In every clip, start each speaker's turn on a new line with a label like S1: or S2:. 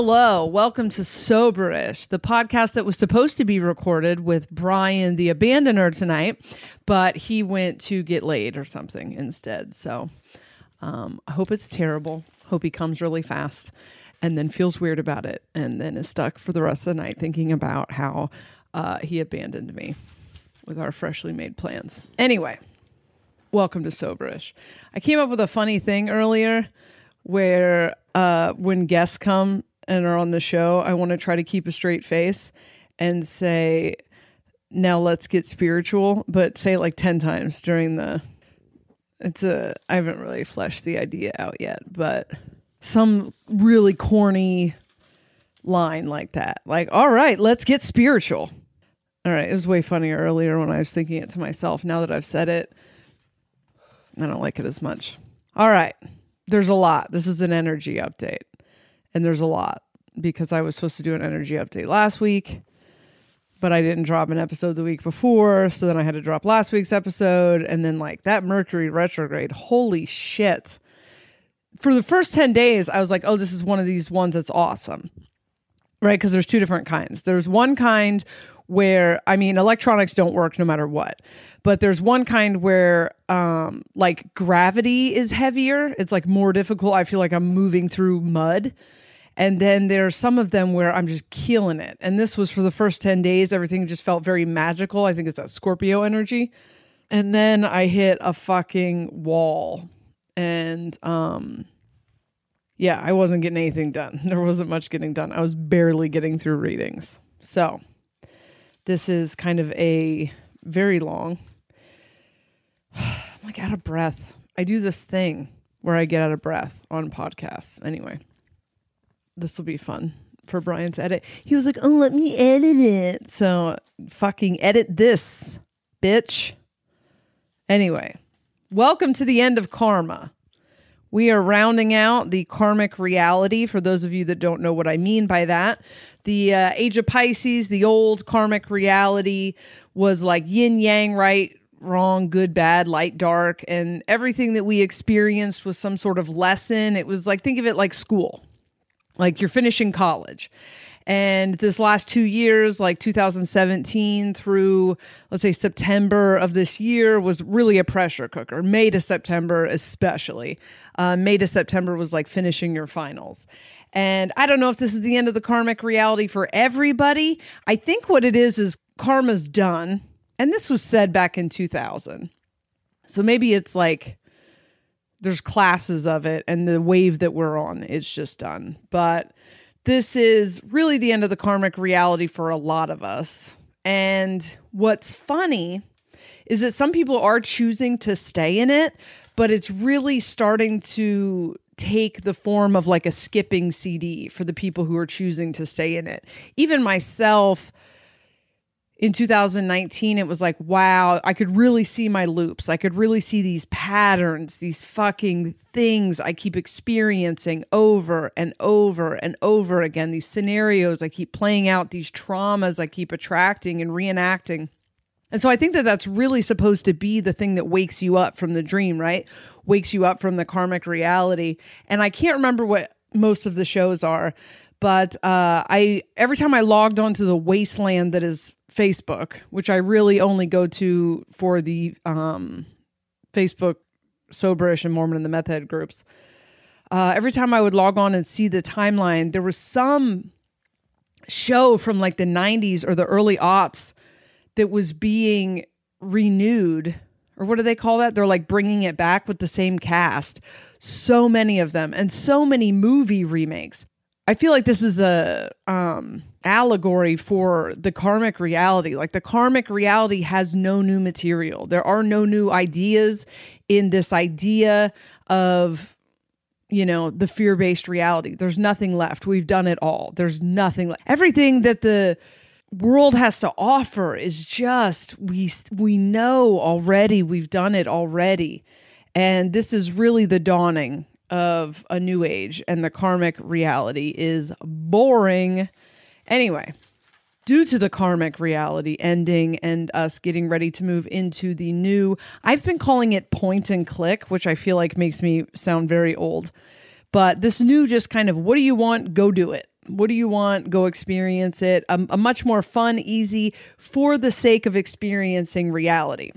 S1: Hello, welcome to Soberish, the podcast that was supposed to be recorded with Brian the Abandoner tonight, but he went to get laid or something instead. So um, I hope it's terrible. Hope he comes really fast and then feels weird about it and then is stuck for the rest of the night thinking about how uh, he abandoned me with our freshly made plans. Anyway, welcome to Soberish. I came up with a funny thing earlier where uh, when guests come and are on the show, I want to try to keep a straight face and say, now let's get spiritual, but say it like 10 times during the. It's a. I haven't really fleshed the idea out yet, but some really corny line like that. Like, all right, let's get spiritual. All right, it was way funnier earlier when I was thinking it to myself. Now that I've said it, I don't like it as much. All right, there's a lot. This is an energy update, and there's a lot because I was supposed to do an energy update last week, but I didn't drop an episode the week before. So then I had to drop last week's episode, and then like that Mercury retrograde, holy shit. For the first 10 days, I was like, oh, this is one of these ones that's awesome right? Because there's two different kinds. There's one kind where, I mean, electronics don't work no matter what, but there's one kind where, um, like gravity is heavier. It's like more difficult. I feel like I'm moving through mud. And then there are some of them where I'm just killing it. And this was for the first 10 days. Everything just felt very magical. I think it's that Scorpio energy. And then I hit a fucking wall. And, um, yeah, I wasn't getting anything done. There wasn't much getting done. I was barely getting through readings. So, this is kind of a very long. I'm like out of breath. I do this thing where I get out of breath on podcasts. Anyway, this will be fun for Brian to edit. He was like, "Oh, let me edit it." So, fucking edit this, bitch. Anyway, welcome to the end of karma. We are rounding out the karmic reality for those of you that don't know what I mean by that. The uh, age of Pisces, the old karmic reality was like yin yang, right, wrong, good, bad, light, dark, and everything that we experienced was some sort of lesson. It was like, think of it like school, like you're finishing college. And this last two years, like 2017 through, let's say, September of this year, was really a pressure cooker. May to September, especially. Uh, May to September was like finishing your finals. And I don't know if this is the end of the karmic reality for everybody. I think what it is is karma's done. And this was said back in 2000. So maybe it's like there's classes of it and the wave that we're on is just done. But this is really the end of the karmic reality for a lot of us. And what's funny is that some people are choosing to stay in it, but it's really starting to take the form of like a skipping CD for the people who are choosing to stay in it. Even myself, in 2019 it was like wow i could really see my loops. I could really see these patterns these fucking things i keep experiencing over and over and over again. These scenarios i keep playing out these traumas i keep attracting and reenacting. And so i think that that's really supposed to be the thing that wakes you up from the dream right? Wakes you up from the karmic reality. And i can't remember what most of the shows are but uh, I every time I logged onto the wasteland that is Facebook, which I really only go to for the um, Facebook soberish and Mormon and the meth head groups. Uh, every time I would log on and see the timeline, there was some show from like the 90s or the early aughts that was being renewed or what do they call that? They're like bringing it back with the same cast. So many of them and so many movie remakes. I feel like this is a um, allegory for the karmic reality. Like the karmic reality has no new material. There are no new ideas in this idea of you know the fear-based reality. There's nothing left. We've done it all. There's nothing. Everything that the world has to offer is just we we know already. We've done it already. And this is really the dawning of a new age and the karmic reality is boring. Anyway, due to the karmic reality ending and us getting ready to move into the new, I've been calling it point and click, which I feel like makes me sound very old. But this new, just kind of, what do you want? Go do it. What do you want? Go experience it. A, a much more fun, easy, for the sake of experiencing reality.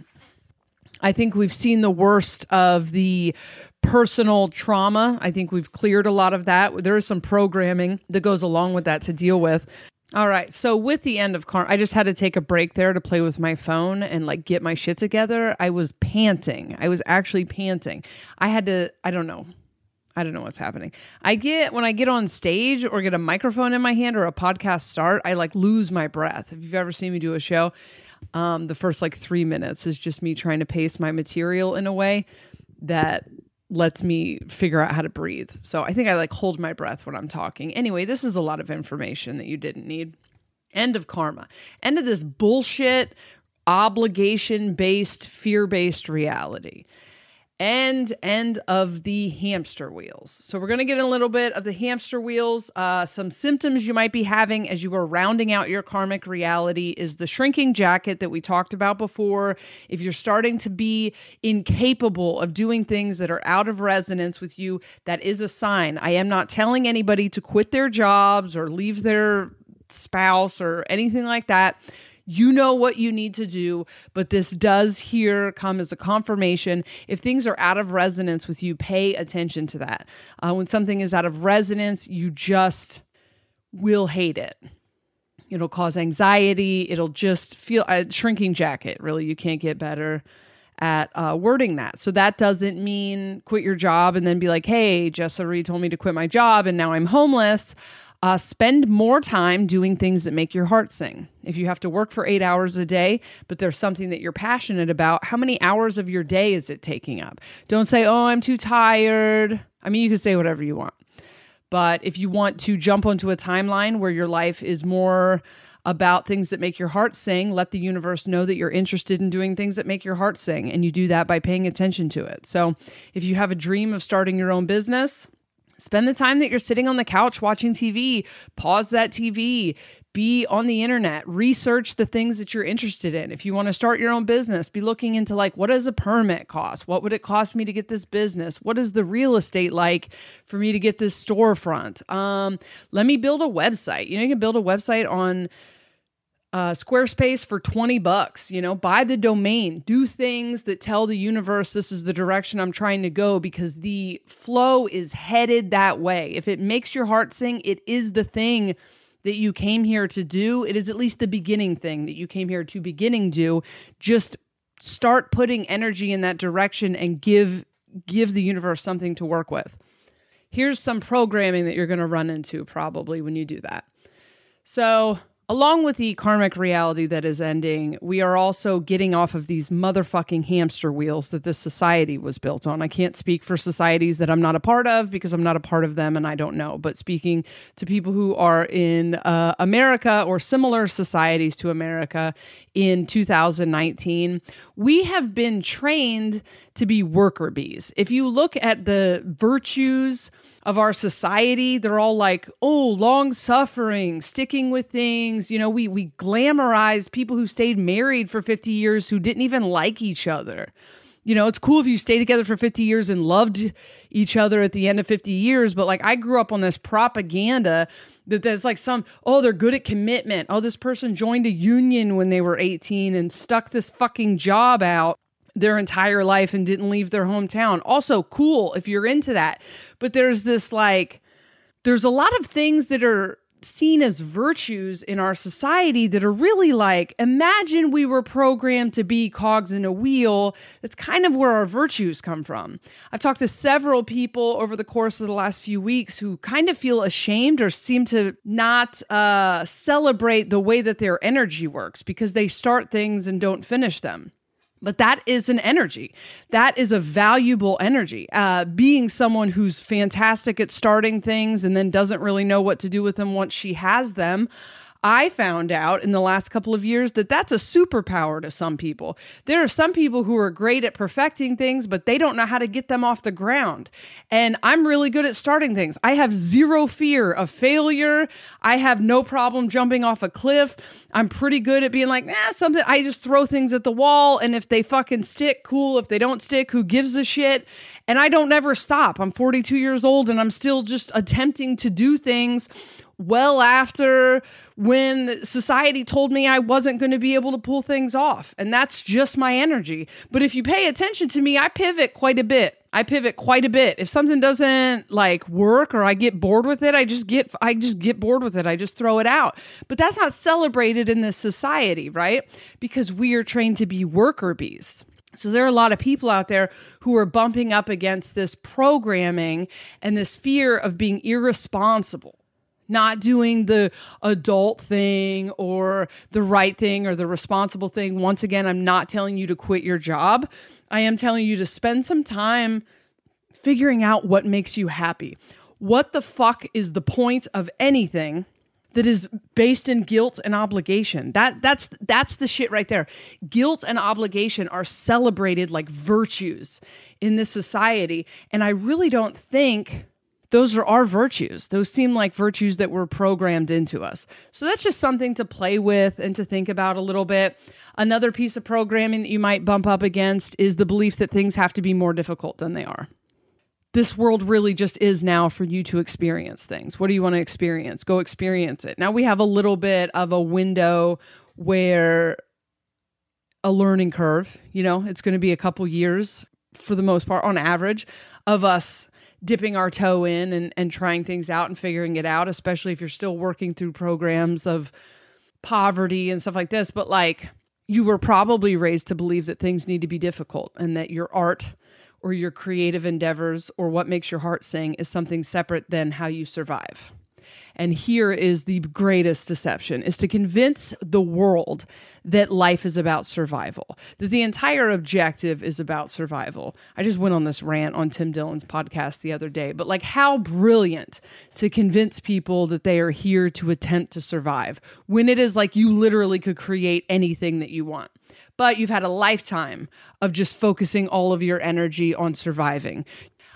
S1: I think we've seen the worst of the personal trauma. I think we've cleared a lot of that. There is some programming that goes along with that to deal with. All right. So with the end of car, I just had to take a break there to play with my phone and like get my shit together. I was panting. I was actually panting. I had to, I don't know. I don't know what's happening. I get when I get on stage or get a microphone in my hand or a podcast start, I like lose my breath. If you've ever seen me do a show, um, the first like three minutes is just me trying to pace my material in a way that lets me figure out how to breathe. So I think I like hold my breath when I'm talking. Anyway, this is a lot of information that you didn't need. End of karma. End of this bullshit obligation based, fear based reality and end of the hamster wheels. So we're going to get a little bit of the hamster wheels. Uh, some symptoms you might be having as you are rounding out your karmic reality is the shrinking jacket that we talked about before. If you're starting to be incapable of doing things that are out of resonance with you, that is a sign. I am not telling anybody to quit their jobs or leave their spouse or anything like that you know what you need to do, but this does here come as a confirmation. If things are out of resonance with you, pay attention to that. Uh, when something is out of resonance, you just will hate it. It'll cause anxiety. It'll just feel a shrinking jacket. Really, you can't get better at uh, wording that. So that doesn't mean quit your job and then be like, hey, Jessa Reed told me to quit my job and now I'm homeless. Uh, spend more time doing things that make your heart sing. If you have to work for eight hours a day, but there's something that you're passionate about, how many hours of your day is it taking up? Don't say, oh, I'm too tired. I mean, you can say whatever you want. But if you want to jump onto a timeline where your life is more about things that make your heart sing, let the universe know that you're interested in doing things that make your heart sing. And you do that by paying attention to it. So if you have a dream of starting your own business, Spend the time that you're sitting on the couch watching TV, pause that TV, be on the internet, research the things that you're interested in. If you want to start your own business, be looking into like what does a permit cost? What would it cost me to get this business? What is the real estate like for me to get this storefront? Um, let me build a website. You know, you can build a website on uh, Squarespace for 20 bucks. You know, buy the domain, do things that tell the universe this is the direction I'm trying to go because the flow is headed that way. If it makes your heart sing, it is the thing that you came here to do. It is at least the beginning thing that you came here to beginning do. Just start putting energy in that direction and give give the universe something to work with. Here's some programming that you're going to run into probably when you do that. So, Along with the karmic reality that is ending, we are also getting off of these motherfucking hamster wheels that this society was built on. I can't speak for societies that I'm not a part of because I'm not a part of them and I don't know. But speaking to people who are in uh, America or similar societies to America in 2019, we have been trained to be worker bees. If you look at the virtues, of our society. They're all like oh long suffering sticking with things. You know we we glamorize people who stayed married for 50 years who didn't even like each other. You know it's cool if you stay together for 50 years and loved each other at the end of 50 years but like i grew up on this propaganda that there's like some oh they're good at commitment. Oh this person joined a union when they were 18 and stuck this fucking job out their entire life and didn't leave their hometown. Also, cool if you're into that. But there's this like, there's a lot of things that are seen as virtues in our society that are really like imagine we were programmed to be cogs in a wheel that's kind of where our virtues come from i've talked to several people over the course of the last few weeks who kind of feel ashamed or seem to not uh, celebrate the way that their energy works because they start things and don't finish them but that is an energy. That is a valuable energy. Uh, being someone who's fantastic at starting things and then doesn't really know what to do with them once she has them, I found out in the last couple of years that that's a superpower to some people. There are some people who are great at perfecting things, but they don't know how to get them off the ground. And I'm really good at starting things. I have zero fear of failure. I have no problem jumping off a cliff. I'm pretty good at being like, nah, something. I just throw things at the wall. And if they fucking stick, cool. If they don't stick, who gives a shit? And I don't ever stop. I'm 42 years old and I'm still just attempting to do things well after when society told me I wasn't going to be able to pull things off. And that's just my energy. But if you pay attention to me, I pivot quite a bit. I pivot quite a bit. If something doesn't like work or I get bored with it, I just get I just get bored with it. I just throw it out. But that's not celebrated in this society, right? Because we are trained to be worker bees. So there are a lot of people out there who are bumping up against this programming and this fear of being irresponsible not doing the adult thing or the right thing or the responsible thing. Once again, I'm not telling you to quit your job. I am telling you to spend some time figuring out what makes you happy. What the fuck is the point of anything that is based in guilt and obligation. That that's that's the shit right there. Guilt and obligation are celebrated like virtues in this society, and I really don't think those are our virtues. Those seem like virtues that were programmed into us. So that's just something to play with and to think about a little bit. Another piece of programming that you might bump up against is the belief that things have to be more difficult than they are this world really just is now for you to experience things. What do you want to experience? Go experience it. Now we have a little bit of a window where a learning curve, you know, it's going to be a couple years for the most part on average of us dipping our toe in and, and trying things out and figuring it out, especially if you're still working through programs of poverty and stuff like this. But like you were probably raised to believe that things need to be difficult and that your art or your creative endeavors or what makes your heart sing is something separate than how you survive. And here is the greatest deception is to convince the world that life is about survival. That the entire objective is about survival. I just went on this rant on Tim Dillon's podcast the other day, but like how brilliant to convince people that they are here to attempt to survive when it is like you literally could create anything that you want but you've had a lifetime of just focusing all of your energy on surviving.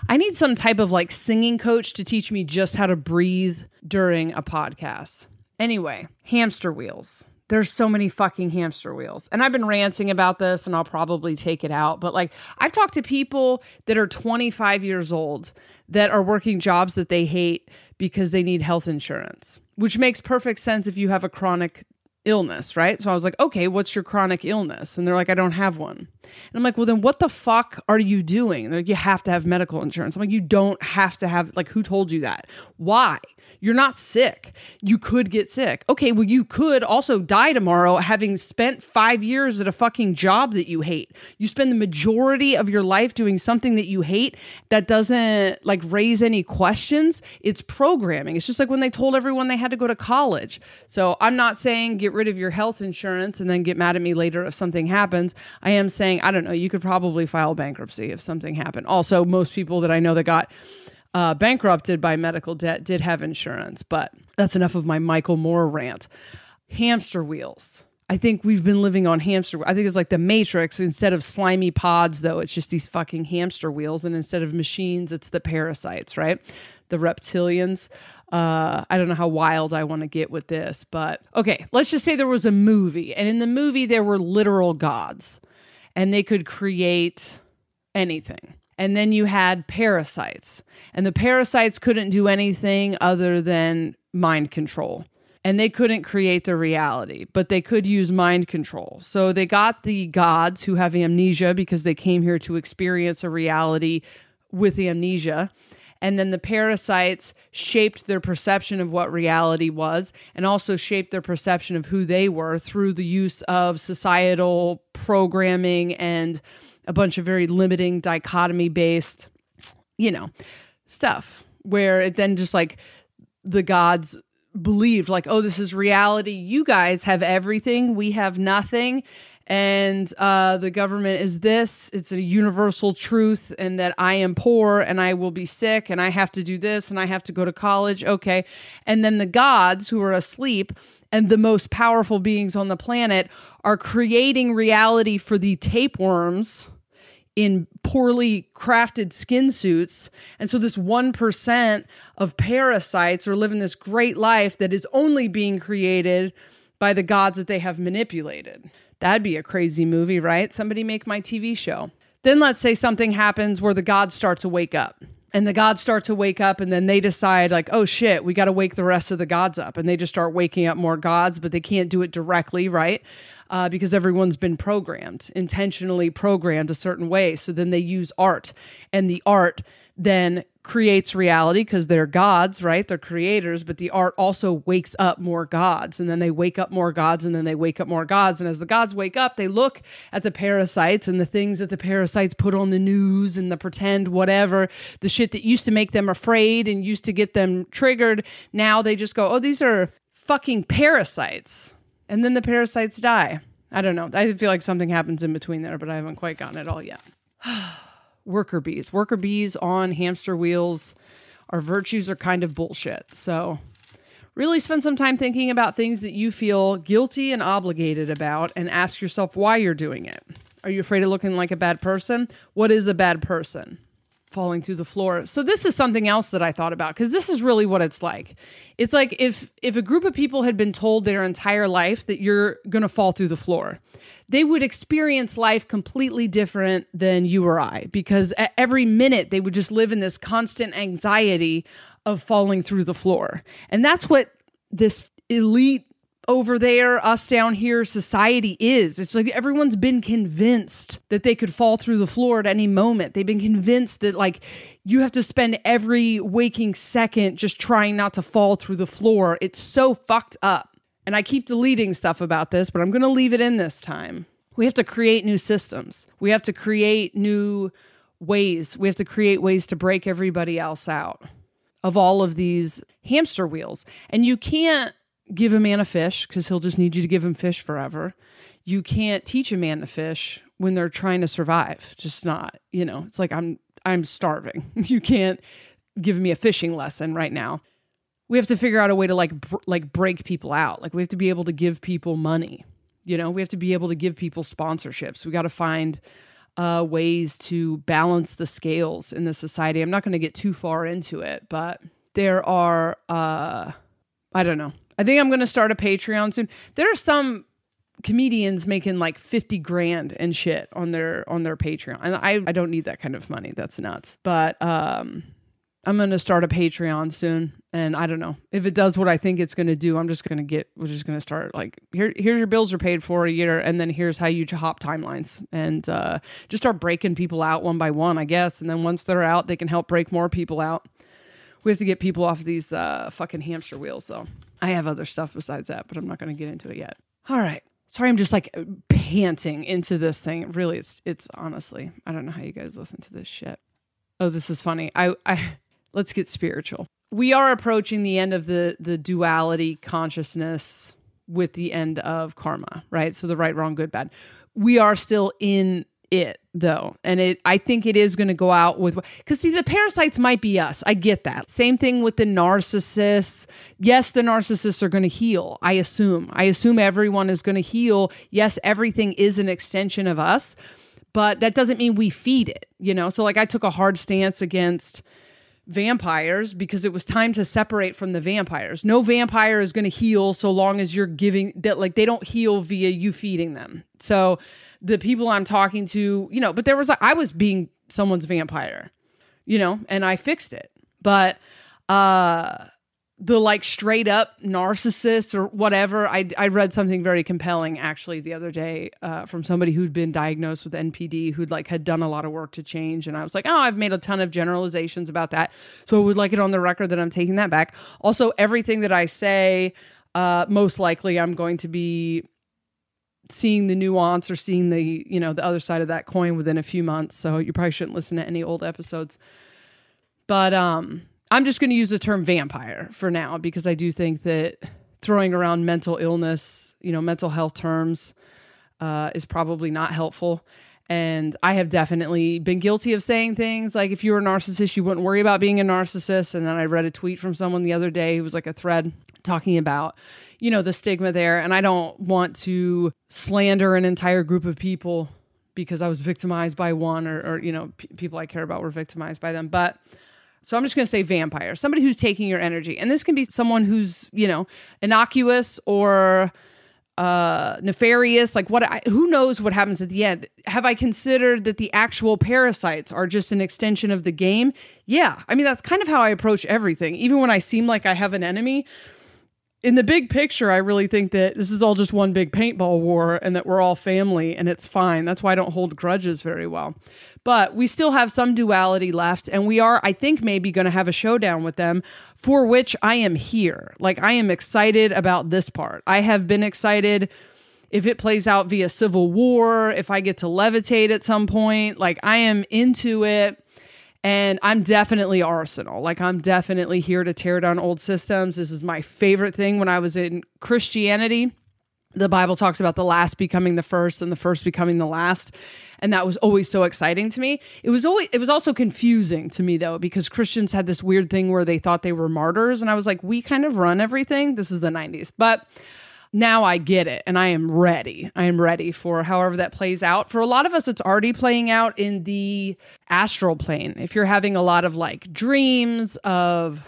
S1: I need some type of like singing coach to teach me just how to breathe during a podcast. Anyway, hamster wheels. There's so many fucking hamster wheels. And I've been ranting about this and I'll probably take it out. But like, I've talked to people that are 25 years old that are working jobs that they hate because they need health insurance, which makes perfect sense if you have a chronic illness, right? So I was like, okay, what's your chronic illness? And they're like, I don't have one. And I'm like, well, then what the fuck are you doing? They're like, you have to have medical insurance. I'm like, you don't have to have, like, who told you that? Why? You're not sick. You could get sick. Okay, well, you could also die tomorrow having spent five years at a fucking job that you hate. You spend the majority of your life doing something that you hate that doesn't like raise any questions. It's programming. It's just like when they told everyone they had to go to college. So I'm not saying get rid of your health insurance and then get mad at me later if something happens. I am saying, I don't know, you could probably file bankruptcy if something happened. Also, most people that I know that got uh, bankrupted by medical debt did have insurance, but that's enough of my Michael Moore rant. Hamster wheels. I think we've been living on hamster. I think it's like the Matrix. Instead of slimy pods, though, it's just these fucking hamster wheels, and instead of machines, it's the parasites, right? The reptilians. Uh, I don't know how wild I want to get with this, but okay. Let's just say there was a movie, and in the movie there were literal gods, and they could create anything. And then you had parasites. And the parasites couldn't do anything other than mind control. And they couldn't create the reality, but they could use mind control. So they got the gods who have amnesia because they came here to experience a reality with amnesia. And then the parasites shaped their perception of what reality was and also shaped their perception of who they were through the use of societal programming and a bunch of very limiting dichotomy based, you know, stuff where it then just like the gods believed like, oh, this is reality. You guys have everything. We have nothing. And uh, the government is this. It's a universal truth, and that I am poor and I will be sick and I have to do this and I have to go to college. Okay. And then the gods who are asleep and the most powerful beings on the planet are creating reality for the tapeworms in poorly crafted skin suits. And so this 1% of parasites are living this great life that is only being created by the gods that they have manipulated. That'd be a crazy movie, right? Somebody make my TV show. Then let's say something happens where the gods start to wake up. and the gods start to wake up and then they decide like oh shit we got to wake the rest of the gods up and they just start waking up more gods but they can't do it directly right uh, because everyone's been programmed intentionally programmed a certain way so then they use art and the art then creates reality because they're gods, right? They're creators, but the art also wakes up more gods. And then they wake up more gods and then they wake up more gods. And as the gods wake up, they look at the parasites and the things that the parasites put on the news and the pretend whatever, the shit that used to make them afraid and used to get them triggered. Now they just go, oh, these are fucking parasites. And then the parasites die. I don't know. I feel like something happens in between there, but I haven't quite gotten it all yet. worker bees. Worker bees on hamster wheels. Our virtues are kind of bullshit. So, really spend some time thinking about things that you feel guilty and obligated about and ask yourself why you're doing it. Are you afraid of looking like a bad person? What is a bad person? Falling through the floor. So this is something else that I thought about because this is really what it's like. It's like if if a group of people had been told their entire life that you're going to fall through the floor, they would experience life completely different than you or I because at every minute they would just live in this constant anxiety of falling through the floor. And that's what this elite over there, us down here, society is. It's like everyone's been convinced that they could fall through the floor at any moment. They've been convinced that, like, you have to spend every waking second just trying not to fall through the floor. It's so fucked up. And I keep deleting stuff about this, but I'm going to leave it in this time. We have to create new systems. We have to create new ways. We have to create ways to break everybody else out of all of these hamster wheels. And you can't give a man a fish because he'll just need you to give him fish forever. You can't teach a man to fish when they're trying to survive. Just not, you know, it's like I'm I'm starving. you can't give me a fishing lesson right now. We have to figure out a way to like br- like break people out. Like we have to be able to give people money. You know, we have to be able to give people sponsorships. We got to find uh, ways to balance the scales in the society. I'm not going to get too far into it, but there are uh, I don't know. I think I'm going to start a Patreon soon. There are some comedians making like 50 grand and shit on their on their Patreon. And I I don't need that kind of money. That's nuts. But um I'm going to start a Patreon soon and I don't know. If it does what I think it's going to do, I'm just going to get we're just going to start like here here's your bills are paid for a year and then here's how you hop timelines and uh just start breaking people out one by one, I guess. And then once they're out, they can help break more people out. We have to get people off these uh fucking hamster wheels though. I have other stuff besides that, but I'm not going to get into it yet. All right. Sorry, I'm just like panting into this thing. Really, it's it's honestly, I don't know how you guys listen to this shit. Oh, this is funny. I I let's get spiritual. We are approaching the end of the the duality consciousness with the end of karma, right? So the right, wrong, good, bad. We are still in it though. And it i think it is going to go out with because see the parasites might be us. I get that. Same thing with the narcissists. Yes the narcissists are going to heal i assume. I assume everyone is going to heal. Yes everything is an extension of us but that doesn't mean we feed it you know? So like i took a hard stance against vampires because it was time to separate from the vampires. No vampire is going to heal so long as you're giving that like they don't heal via you feeding them. So the people I'm talking to, you know, but there was I was being someone's vampire, you know, and I fixed it. But uh the like straight up narcissist or whatever. I, I read something very compelling actually the other day uh, from somebody who'd been diagnosed with NPD who'd like had done a lot of work to change. And I was like, oh, I've made a ton of generalizations about that. So I would like it on the record that I'm taking that back. Also, everything that I say, uh, most likely I'm going to be seeing the nuance or seeing the you know the other side of that coin within a few months so you probably shouldn't listen to any old episodes but um i'm just going to use the term vampire for now because i do think that throwing around mental illness you know mental health terms uh, is probably not helpful and I have definitely been guilty of saying things like, if you were a narcissist, you wouldn't worry about being a narcissist. And then I read a tweet from someone the other day who was like a thread talking about, you know, the stigma there. And I don't want to slander an entire group of people because I was victimized by one or, or you know, p- people I care about were victimized by them. But so I'm just going to say vampire, somebody who's taking your energy. And this can be someone who's, you know, innocuous or uh nefarious like what I, who knows what happens at the end. Have i considered that the actual parasites are just an extension of the game? Yeah. I mean that's kind of how i approach everything. Even when i seem like i have an enemy in the big picture i really think that this is all just one big paintball war and that we're all family and it's fine. That's why i don't hold grudges very well. But we still have some duality left and we are i think maybe going to have a showdown with them for which i am here. Like i am excited about this part. I have been excited if it plays out via civil war if i get to levitate at some point. Like i am into it and i'm definitely arsenal like i'm definitely here to tear down old systems this is my favorite thing when i was in christianity the Bible talks about the last becoming the first and the first becoming the last. And that was always so exciting to me. It was always it was also confusing to me though, because Christians had this weird thing where they thought they were martyrs. And I was like, we kind of run everything. This is the 90s. But now I get it and I am ready. I am ready for however that plays out. For a lot of us, it's already playing out in the astral plane. If you're having a lot of like dreams of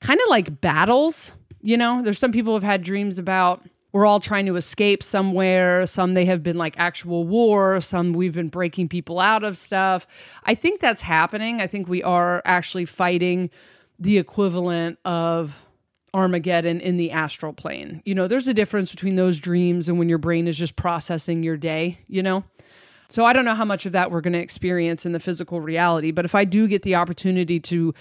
S1: kind of like battles, you know, there's some people have had dreams about we're all trying to escape somewhere. Some they have been like actual war. Some we've been breaking people out of stuff. I think that's happening. I think we are actually fighting the equivalent of Armageddon in the astral plane. You know, there's a difference between those dreams and when your brain is just processing your day, you know? So I don't know how much of that we're going to experience in the physical reality, but if I do get the opportunity to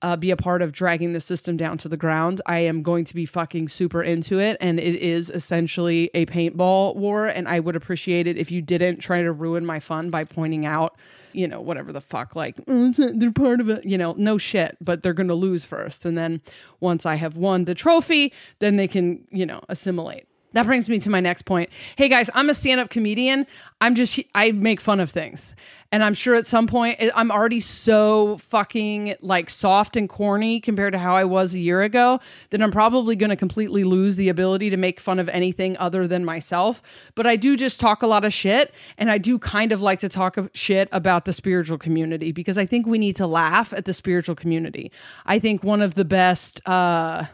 S1: uh, be a part of dragging the system down to the ground. I am going to be fucking super into it. And it is essentially a paintball war. And I would appreciate it if you didn't try to ruin my fun by pointing out, you know, whatever the fuck, like, oh, they're part of it. You know, no shit, but they're going to lose first. And then once I have won the trophy, then they can, you know, assimilate. That brings me to my next point. Hey guys, I'm a stand up comedian. I'm just, I make fun of things. And I'm sure at some point, I'm already so fucking like soft and corny compared to how I was a year ago that I'm probably going to completely lose the ability to make fun of anything other than myself. But I do just talk a lot of shit. And I do kind of like to talk shit about the spiritual community because I think we need to laugh at the spiritual community. I think one of the best, uh,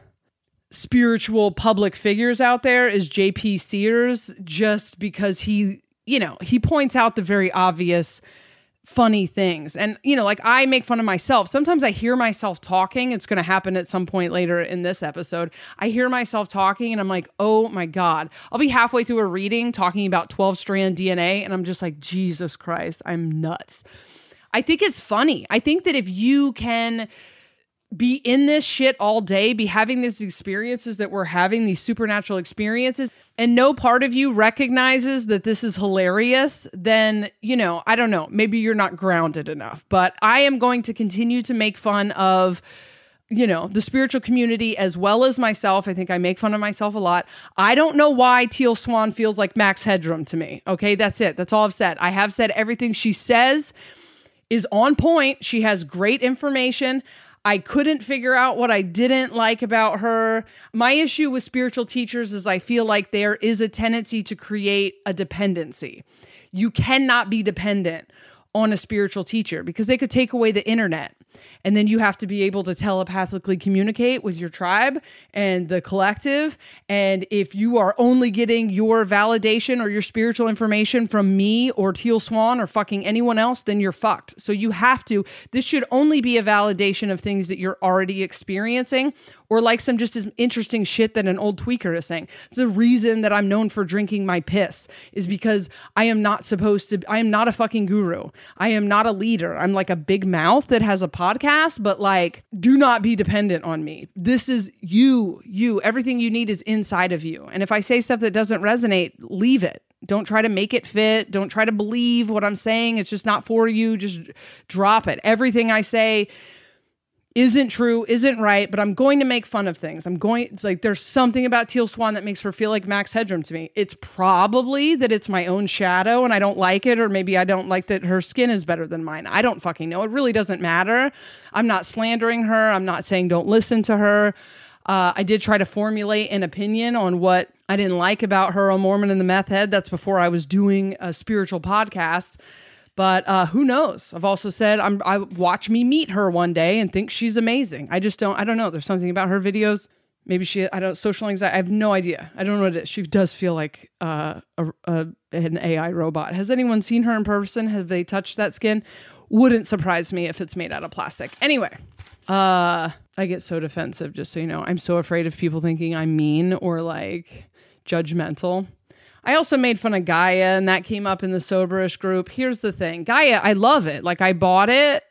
S1: spiritual public figures out there is JP Sears just because he, you know, he points out the very obvious funny things. And, you know, like I make fun of myself. Sometimes I hear myself talking. It's going to happen at some point later in this episode. I hear myself talking and I'm like, oh my God. I'll be halfway through a reading talking about 12 strand DNA and I'm just like, Jesus Christ, I'm nuts. I think it's funny. I think that if you can be in this shit all day, be having these experiences that we're having, these supernatural experiences, and no part of you recognizes that this is hilarious, then, you know, I don't know, maybe you're not grounded enough. But I am going to continue to make fun of you know, the spiritual community as well as myself. I think I make fun of myself a lot. I don't know why Teal Swan feels like Max Headroom to me. Okay, that's it. That's all I've said. I have said everything she says is on point. She has great information. I couldn't figure out what I didn't like about her. My issue with spiritual teachers is I feel like there is a tendency to create a dependency. You cannot be dependent on a spiritual teacher because they could take away the internet and then you have to be able to telepathically communicate with your tribe and the collective. And if you are only getting your validation or your spiritual information from me or Teal Swan or fucking anyone else, then you're fucked. So you have to, this should only be a validation of things that you're already experiencing or like some just as interesting shit that an old tweaker is saying. It's the reason that I'm known for drinking my piss is because I am not supposed to, I am not a fucking guru. I am not a leader. I'm like a big mouth that has a podcast, but like, do not be dependent on me. This is you, you. Everything you need is inside of you. And if I say stuff that doesn't resonate, leave it. Don't try to make it fit. Don't try to believe what I'm saying. It's just not for you. Just drop it. Everything I say isn't true, isn't right, but I'm going to make fun of things. I'm going, it's like there's something about Teal Swan that makes her feel like Max Headroom to me. It's probably that it's my own shadow and I don't like it, or maybe I don't like that her skin is better than mine. I don't fucking know. It really doesn't matter. I'm not slandering her. I'm not saying don't listen to her. Uh, I did try to formulate an opinion on what I didn't like about her, a Mormon and the meth head. That's before I was doing a spiritual podcast. But uh, who knows? I've also said I'm I watch me meet her one day and think she's amazing. I just don't I don't know. There's something about her videos maybe she I don't social anxiety. I have no idea. I don't know what it is. She does feel like uh, a, a an AI robot. Has anyone seen her in person? Have they touched that skin? Wouldn't surprise me if it's made out of plastic. Anyway, uh, I get so defensive. Just so you know, I'm so afraid of people thinking I'm mean or like judgmental. I also made fun of Gaia, and that came up in the soberish group. Here's the thing Gaia, I love it. Like, I bought it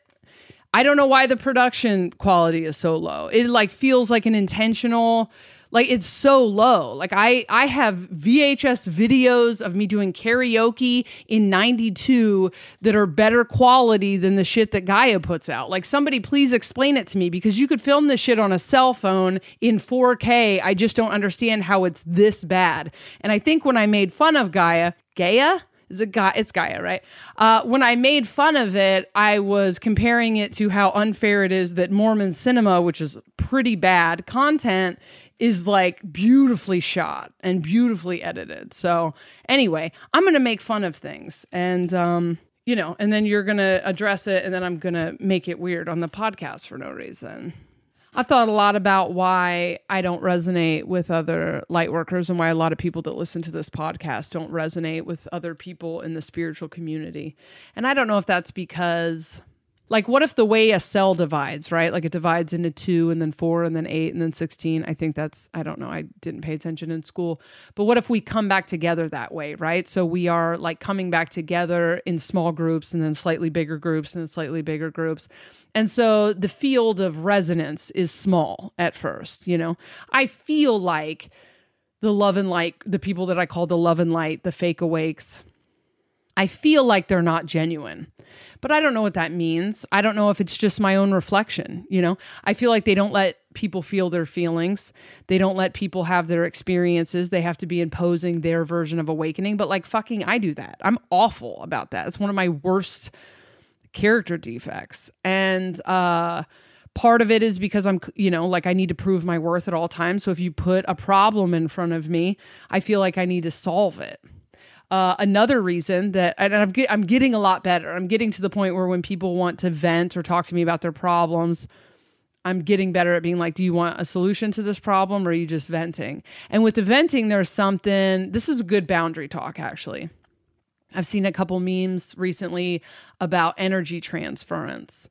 S1: I don't know why the production quality is so low. It like feels like an intentional like it's so low. Like I I have VHS videos of me doing karaoke in 92 that are better quality than the shit that Gaia puts out. Like somebody please explain it to me because you could film this shit on a cell phone in 4K. I just don't understand how it's this bad. And I think when I made fun of Gaia, Gaia is it Gaia? It's Gaia, right? Uh, when I made fun of it, I was comparing it to how unfair it is that Mormon cinema, which is pretty bad content, is like beautifully shot and beautifully edited. So anyway, I'm going to make fun of things and um you know, and then you're going to address it and then I'm going to make it weird on the podcast for no reason. I've thought a lot about why I don't resonate with other light workers and why a lot of people that listen to this podcast don't resonate with other people in the spiritual community. And I don't know if that's because like what if the way a cell divides right? Like it divides into two and then four and then eight and then 16 i think that's i don't know. I didn't pay attention in school. But what if we come back together that way right? So we are like coming back together in small groups and then slightly bigger groups and then slightly bigger groups. And so the field of resonance is small at first you know? I feel like the love and light the people that i call the love and light the fake awakes I feel like they're not genuine. But I don't know what that means. I don't know if it's just my own reflection, you know? I feel like they don't let people feel their feelings. They don't let people have their experiences. They have to be imposing their version of awakening, but like fucking I do that. I'm awful about that. It's one of my worst character defects. And uh part of it is because I'm, you know, like I need to prove my worth at all times. So if you put a problem in front of me, I feel like I need to solve it. Uh, another reason that, and I'm, get, I'm getting a lot better. I'm getting to the point where when people want to vent or talk to me about their problems, I'm getting better at being like, do you want a solution to this problem or are you just venting? And with the venting, there's something, this is a good boundary talk, actually. I've seen a couple memes recently about energy transference.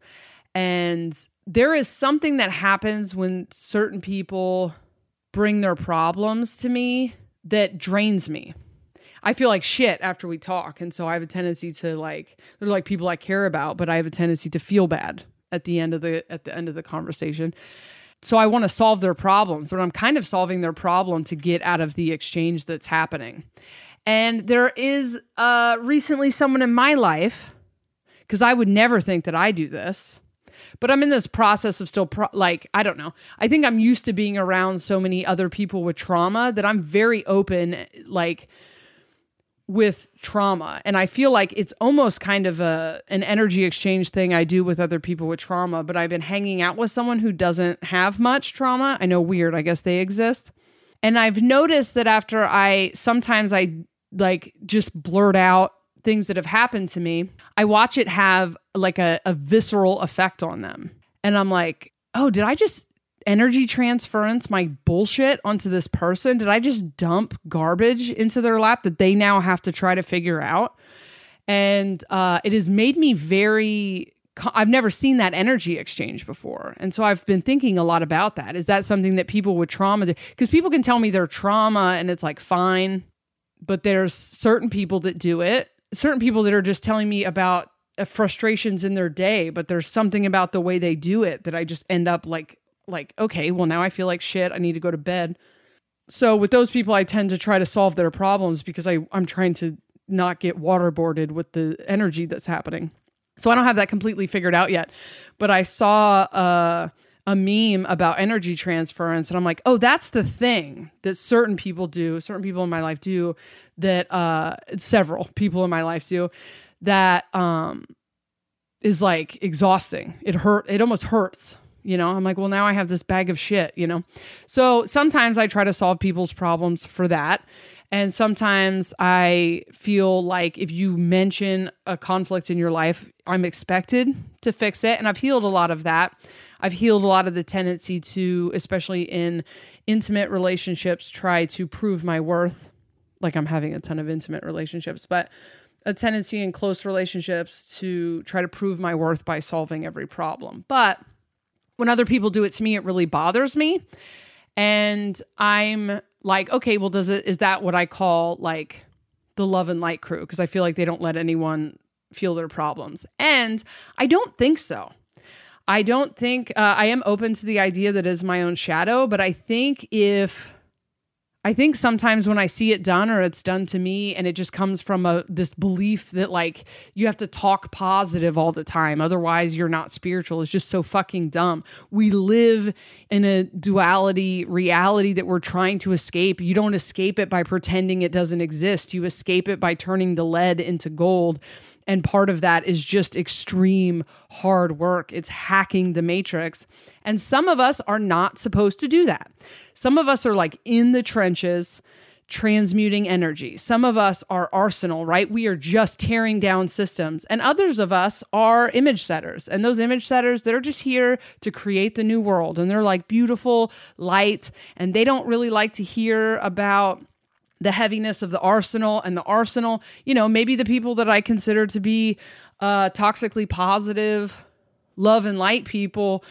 S1: And there is something that happens when certain people bring their problems to me that drains me. I feel like shit after we talk. And so I have a tendency to like, they're like people I care about, but I have a tendency to feel bad at the end of the, at the end of the conversation. So I want to solve their problems, but I'm kind of solving their problem to get out of the exchange that's happening. And there is uh, recently someone in my life, because I would never think that I do this, but I'm in this process of still pro- like I don't know. I think I'm used to being around so many other people with trauma that I'm very open like with trauma. And i feel like it's almost kind of a an energy exchange thing i do with other people with trauma but i've been hanging out with someone who doesn't have much trauma. I know weird i guess they exist. And i've noticed that after i sometimes i like just blurt out things that have happened to me i watch it have like a, a visceral effect on them. And i'm like oh did i just energy transference my bullshit onto this person? Did I just dump garbage into their lap that they now have to try to figure out? And uh, it has made me very. I've never seen that energy exchange before. And so I've been thinking a lot about that. Is that something that people with trauma do? Because people can tell me their trauma and it's like fine, but there's certain people that do it, certain people that are just telling me about uh, frustrations in their day, but there's something about the way they do it that I just end up like like, okay, well, now I feel like shit. I need to go to bed. So with those people, I tend to try to solve their problems because I, I'm trying to not get waterboarded with the energy that's happening. So I don't have that completely figured out yet. But I saw uh, a meme about energy transference, and I'm like, oh, that's the thing that certain people do, certain people in my life do, that uh, several people in my life do, that um, is like exhausting. It hurt. It almost hurts you know i'm like well now i have this bag of shit you know so sometimes i try to solve people's problems for that And sometimes I feel like if you mention a conflict in your life, I'm expected to fix it. And I've healed a lot of that. I've healed a lot of the tendency to, especially in intimate relationships, try to prove my worth. Like I'm having a ton of intimate relationships, but a tendency in close relationships to try to prove my worth by solving every problem. But when other people do it to me, it really bothers me. And I'm like, okay, well, does it, is that what I call like the love and light crew? Because I feel like they don't let anyone feel their problems. And I don't think so. I don't think uh, I am open to the idea that is my own shadow, but I think if I think sometimes when I see it done or it's done to me and it just comes from a this belief that like you have to talk positive all the time otherwise you're not spiritual it's just so fucking dumb. We live in a duality reality that we're trying to escape. You don't escape it by pretending it doesn't exist. You escape it by turning the lead into gold. And part of that is just extreme hard work. It's hacking the matrix. And some of us are not supposed to do that. Some of us are like in the trenches transmuting energy. Some of us are arsenal, right? We are just tearing down systems. And others of us are image setters. And those image setters, they're just here to create the new world. And they're like beautiful light. And they don't really like to hear about the heaviness of the arsenal and the arsenal. You know, maybe the people that I consider to be uh, toxically positive, love and light people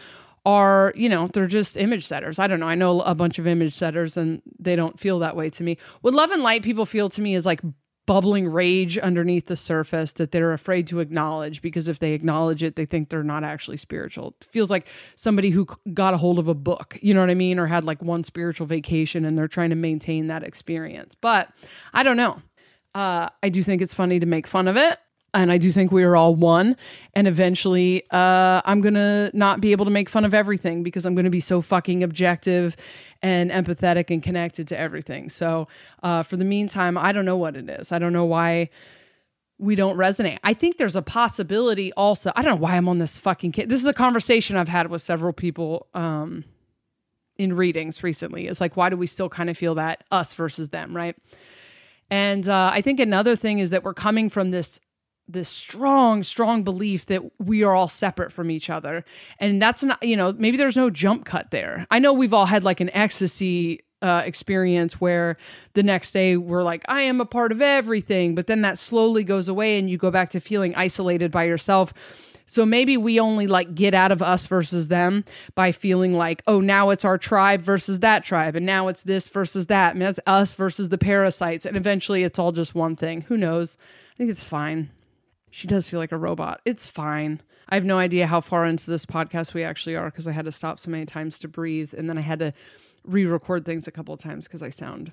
S1: are, you know, they're just image setters. I don't know. I know a bunch of image setters and they don't feel that way to me. What love and light people feel to me is like bubbling rage underneath the surface that they're afraid to acknowledge because if they acknowledge it, they think they're not actually spiritual. It feels like somebody who got a hold of a book, you know what I mean? Or had like one spiritual vacation and they're trying to maintain that experience. But I don't know. Uh, I do think it's funny to make fun of it and I do think we are all one. And eventually, uh, I'm gonna not be able to make fun of everything because I'm gonna be so fucking objective and empathetic and connected to everything. So, uh, for the meantime, I don't know what it is. I don't know why we don't resonate. I think there's a possibility also. I don't know why I'm on this fucking kid. This is a conversation I've had with several people um, in readings recently. It's like, why do we still kind of feel that us versus them, right? And uh, I think another thing is that we're coming from this this strong strong belief that we are all separate from each other and that's not you know maybe there's no jump cut there i know we've all had like an ecstasy uh, experience where the next day we're like i am a part of everything but then that slowly goes away and you go back to feeling isolated by yourself so maybe we only like get out of us versus them by feeling like, oh, now it's our tribe versus that tribe. And now it's this versus that. Mean, that's us versus the parasites. And eventually it's all just one thing. Who knows? I think it's fine. She does feel like a robot. It's fine. I have no idea how far into this podcast we actually are because I had to stop so many times to breathe. And then I had to re record things a couple of times because I sound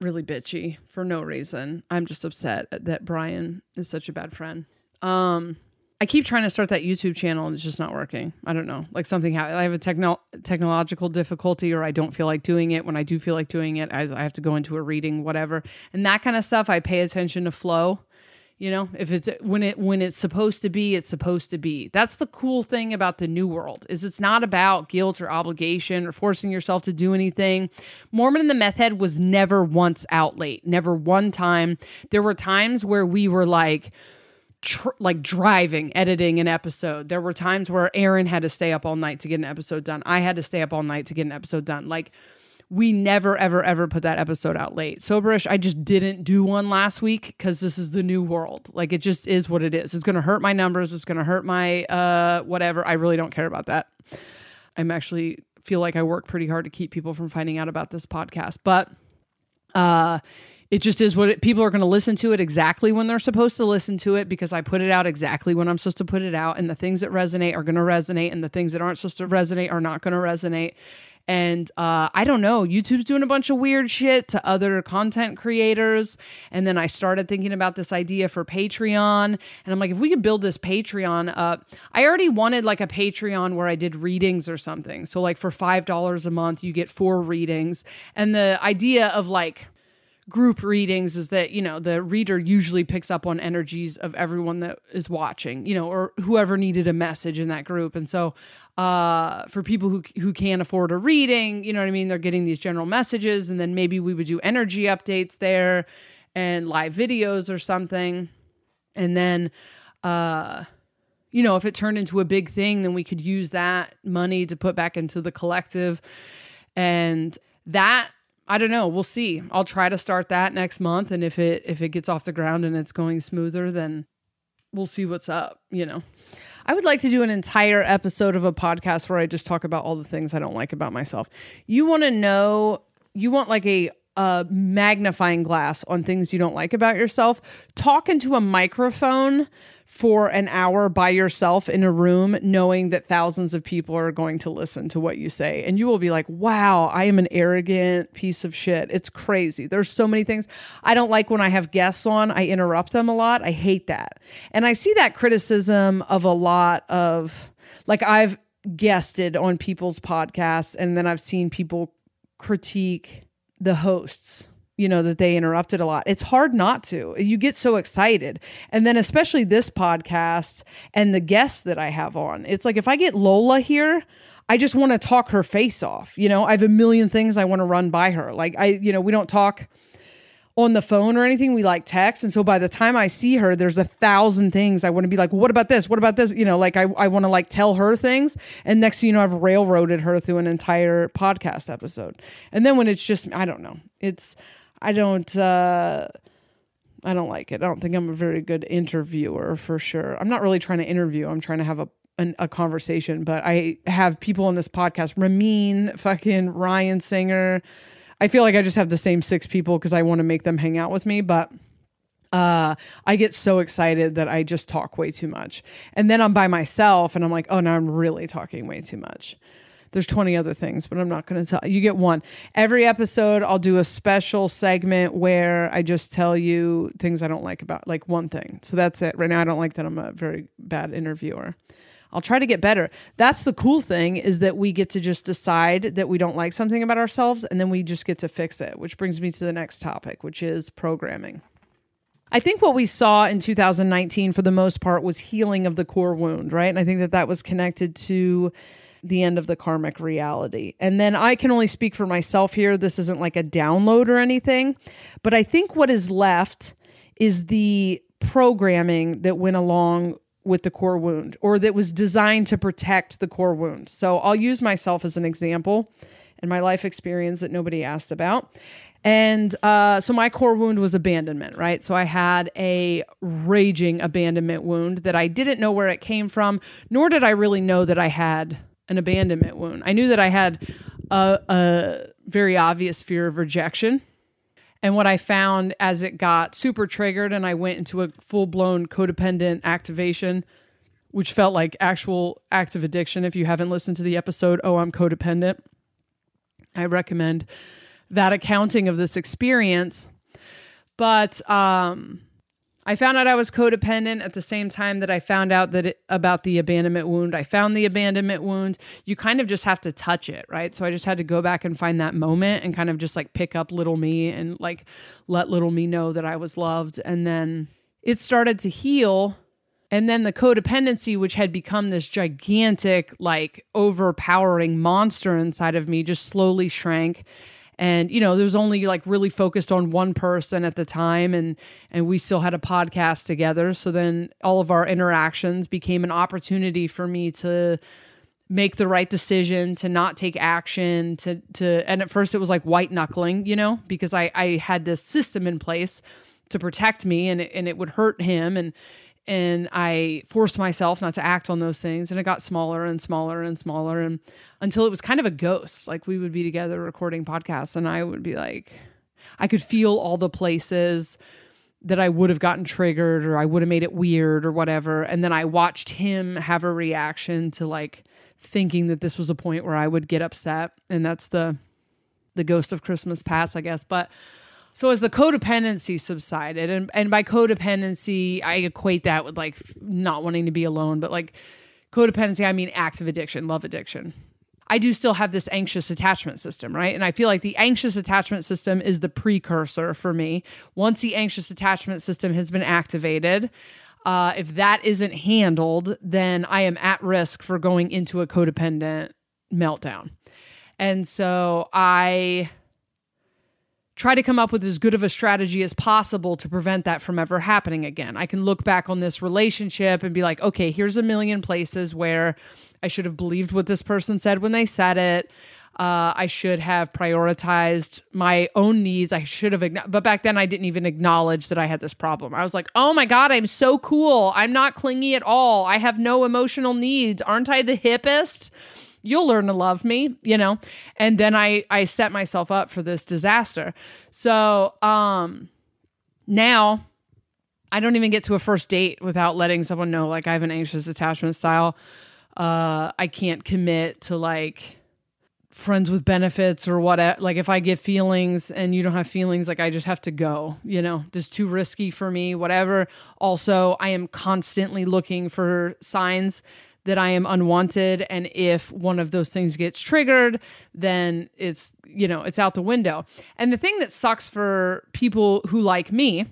S1: really bitchy for no reason. I'm just upset that Brian is such a bad friend. Um, I keep trying to start that YouTube channel and it's just not working. I don't know. Like something happened. I have a techno- technological difficulty or I don't feel like doing it. When I do feel like doing it, I, I have to go into a reading, whatever. And that kind of stuff, I pay attention to flow you know if it's when it when it's supposed to be it's supposed to be that's the cool thing about the new world is it's not about guilt or obligation or forcing yourself to do anything mormon and the meth head was never once out late never one time there were times where we were like Tr- like driving, editing an episode. There were times where Aaron had to stay up all night to get an episode done. I had to stay up all night to get an episode done. Like we never ever ever put that episode out late. Soberish i just didn't do one last week because this is the new world. Like it just is what it is. It's going to hurt my numbers. It's going to hurt my uh whatever. I really don't care about that. I'm actually feel like i work pretty hard to keep people from finding out about this podcast but uh it just is what it, people are going to listen to it exactly when they're supposed to listen to it because I put it out exactly when I'm supposed to put it out. And the things that resonate are going to resonate, and the things that aren't supposed to resonate are not going to resonate. And uh, I don't know, YouTube's doing a bunch of weird shit to other content creators. And then I started thinking about this idea for Patreon. And I'm like, if we could build this Patreon up, I already wanted like a Patreon where I did readings or something. So, like, for $5 a month, you get four readings. And the idea of like, group readings is that you know the reader usually picks up on energies of everyone that is watching you know or whoever needed a message in that group and so uh, for people who who can't afford a reading you know what i mean they're getting these general messages and then maybe we would do energy updates there and live videos or something and then uh you know if it turned into a big thing then we could use that money to put back into the collective and that I don't know. We'll see. I'll try to start that next month, and if it if it gets off the ground and it's going smoother, then we'll see what's up. You know, I would like to do an entire episode of a podcast where I just talk about all the things I don't like about myself. You want to know? You want like a a magnifying glass on things you don't like about yourself. Talk into a microphone for an hour by yourself in a room, knowing that thousands of people are going to listen to what you say. And you will be like, wow, I am an arrogant piece of shit. It's crazy. There's so many things. I don't like when I have guests on, I interrupt them a lot. I hate that. And I see that criticism of a lot of, like, I've guested on people's podcasts and then I've seen people critique the hosts you know that they interrupted a lot. It's hard not to. You get so excited. And then especially this podcast and the guests that i have on it's like if i get lola here i just want to talk her face off. You know i have a million things i want to run by her. Like i you know we don't talk on the phone or anything we like text and so by the time i see her there's a thousand things i want to be like what about this what about this you know like i, I want to like tell her things and next thing you know i've railroaded her through an entire podcast episode and then when it's just i don't know it's I don't uh I don't like it. I don't think I'm a very good interviewer for sure. I'm not really trying to interview. I'm trying to have a an, a conversation, but I have people on this podcast, Ramin, fucking Ryan Singer. I feel like I just have the same six people because I want to make them hang out with me, but uh I get so excited that I just talk way too much. And then I'm by myself and I'm like, "Oh, now I'm really talking way too much." There's 20 other things, but I'm not going to tell you. Get one. Every episode, I'll do a special segment where I just tell you things I don't like about, like one thing. So that's it. Right now, I don't like that I'm a very bad interviewer. I'll try to get better. That's the cool thing is that we get to just decide that we don't like something about ourselves and then we just get to fix it, which brings me to the next topic, which is programming. I think what we saw in 2019 for the most part was healing of the core wound, right? And I think that that was connected to the end of the karmic reality. And then I can only speak for myself here. This isn't like a download or anything, but I think what is left is the programming that went along with the core wound or that was designed to protect the core wound. So I'll use myself as an example and my life experience that nobody asked about. And uh, so my core wound was abandonment, right? So I had a raging abandonment wound that I didn't know where it came from, nor did I really know that I had an abandonment wound. I knew that I had a, a very obvious fear of rejection. And what I found as it got super triggered and I went into a full blown codependent activation, which felt like actual active addiction. If you haven't listened to the episode, Oh, I'm Codependent, I recommend that accounting of this experience. But um, I found out I was codependent at the same time that I found out that it, about the abandonment wound. I found the abandonment wound. You kind of just have to touch it, right? So I just had to go back and find that moment and kind of just like pick up little me and like let little me know that I was loved. And then it started to heal. And then the codependency, which had become this gigantic, like overpowering monster inside of me, just slowly shrank and you know there was only like really focused on one person at the time and and we still had a podcast together. So then all of our interactions became an opportunity for me to make the right decision to not take action to to and at first it was like white knuckling you know because i i had this system in place to protect me and it, and it would hurt him. And and I forced myself not to act on those things and it got smaller and smaller and smaller and until it was kind of a ghost. Like we would be together recording podcasts and I would be like I could feel all the places that I would have gotten triggered or I would have made it weird or whatever. And then I watched him have a reaction to like thinking that this was a point where I would get upset and that's the the ghost of Christmas past I guess. But so as the codependency subsided, and and by codependency, I equate that with like not wanting to be alone, but like codependency, I mean active addiction, love addiction. I do still have this anxious attachment system, right? And I feel like the anxious attachment system is the precursor for me. Once the anxious attachment system has been activated, uh, if that isn't handled, then I am at risk for going into a codependent meltdown. And so I try to come up with as good of a strategy as possible to prevent that from ever happening again. I can look back on this relationship and be like, okay, here's a million places where I should have believed what this person said when they said it. Uh, I should have prioritized my own needs. I should have, but back then I didn't even acknowledge that I had this problem. I was like, oh my God, I'm so cool. I'm not clingy at all. I have no emotional needs. Aren't I the hippest? You'll learn to love me you know? And then i i set myself up for this disaster. So um now i don't even get to a first date without letting someone know like i have an anxious attachment style. Uh i can't commit to like friends with benefits or what like if i get feelings and you don't have feelings like i just have to go you know? Just too risky for me whatever. Also i am constantly looking for signs that I am unwanted. And if one of those things gets triggered, then it's, you know, it's out the window. And the thing that sucks for people who like me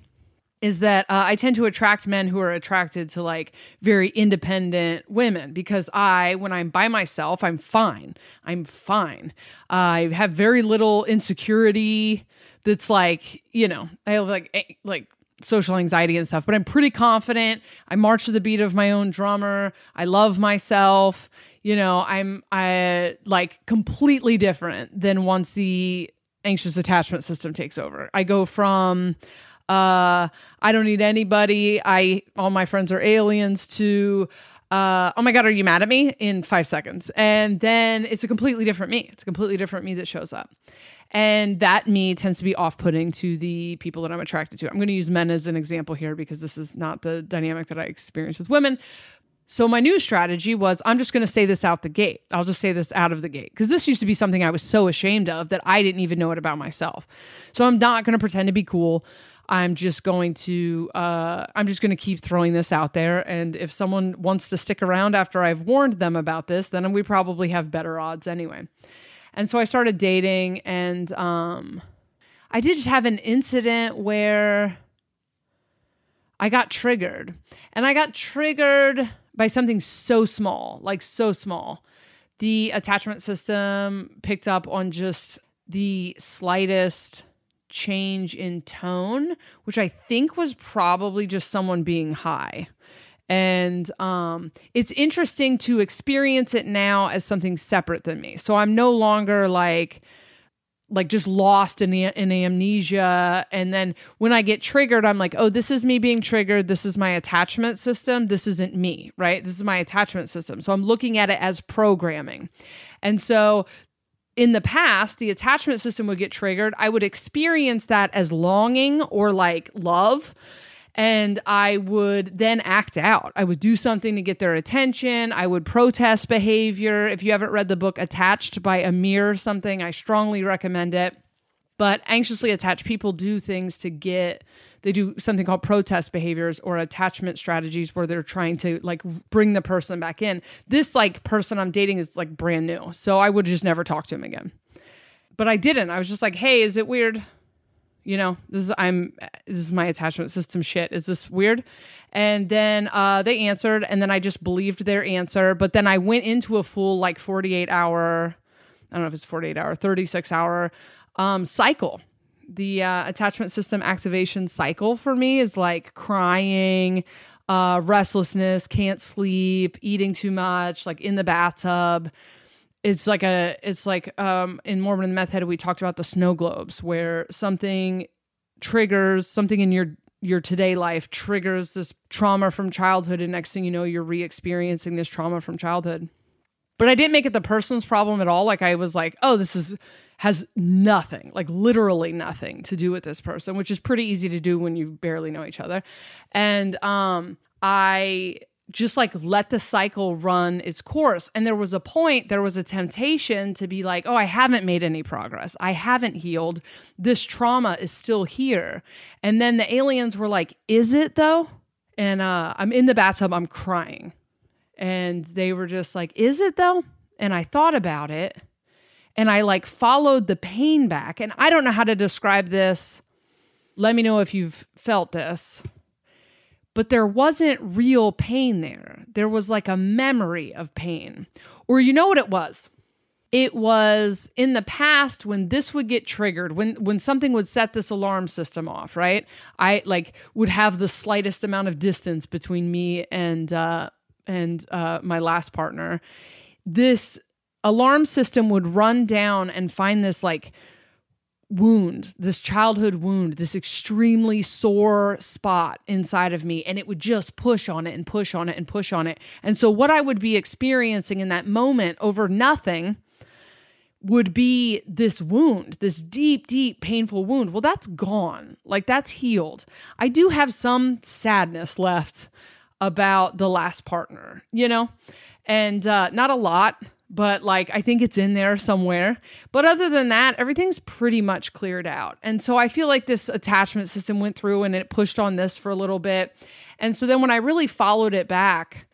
S1: is that uh, I tend to attract men who are attracted to like very independent women because I, when I'm by myself, I'm fine. I'm fine. I have very little insecurity that's like, you know, I have like, like social anxiety and stuff, but I'm pretty confident. I march to the beat of my own drummer. I love myself. You know, I'm I like completely different than once the anxious attachment system takes over. I go from uh I don't need anybody. I all my friends are aliens to uh, oh my God, are you mad at me in five seconds? And then it's a completely different me. It's a completely different me that shows up. And that me tends to be off putting to the people that I'm attracted to. I'm going to use men as an example here because this is not the dynamic that I experience with women. So my new strategy was I'm just going to say this out the gate. I'll just say this out of the gate because this used to be something I was so ashamed of that I didn't even know it about myself. So I'm not going to pretend to be cool. I'm just going to uh, I'm just going to keep throwing this out there, and if someone wants to stick around after I've warned them about this, then we probably have better odds anyway. And so I started dating and um I did just have an incident where I got triggered. And I got triggered by something so small, like so small. The attachment system picked up on just the slightest change in tone, which I think was probably just someone being high and um, it's interesting to experience it now as something separate than me. So i'm no longer like like just lost in, in amnesia. And then when i get triggered i'm like oh this is me being triggered. This is my attachment system. This isn't me right? This is my attachment system. So i'm looking at it as programming. And so in the past, the attachment system would get triggered. I would experience that as longing or like love and I would then act out. I would do something to get their attention. I would protest behavior. If you haven't read the book Attached by Amir something, I strongly recommend it. But anxiously attached people do things to get they do something called protest behaviors or attachment strategies where they're trying to like bring the person back in. This like person I'm dating is like brand new. So I would just never talk to him again. But I didn't. I was just like, "Hey, is it weird you know this is i'm this is my attachment system shit. Is this weird? And then uh, they answered and then i just believed their answer but then i went into a full like 48 hour i don't know if it's 48 hour 36 hour um, cycle. The uh, attachment system activation cycle for me is like crying uh, restlessness can't sleep eating too much like in the bathtub it's like a it's like um in Mormon and Meth Head we talked about the snow globes where something triggers something in your your today life triggers this trauma from childhood and next thing you know you're re-experiencing this trauma from childhood. But i didn't make it the person's problem at all. Like i was like oh this is has nothing like literally nothing to do with this person which is pretty easy to do when you barely know each other. And um i just like let the cycle run its course. And there was a point, there was a temptation to be like, oh, I haven't made any progress. I haven't healed. This trauma is still here. And then the aliens were like, is it though? And uh, I'm in the bathtub, I'm crying. And they were just like, is it though? and I thought about it and I like followed the pain back. And I don't know how to describe this. Let me know if you've felt this. But there wasn't real pain there. There was like a memory of pain. Or you know what it was? It was in the past when this would get triggered, when when something would set this alarm system off, right? I like would have the slightest amount of distance between me and uh and uh my last partner. This alarm system would run down and find this like wound, this childhood wound, this extremely sore spot inside of me. And it would just push on it and push on it and push on it. And so, what I would be experiencing in that moment over nothing would be this wound, this deep, deep, painful wound. Well, that's gone. Like, that's healed. I do have some sadness left about the last partner, you know? And uh, not a lot but like I think it's in there somewhere. But other than that, everything's pretty much cleared out. And so I feel like this attachment system went through and it pushed on this for a little bit. And so then when I really followed it back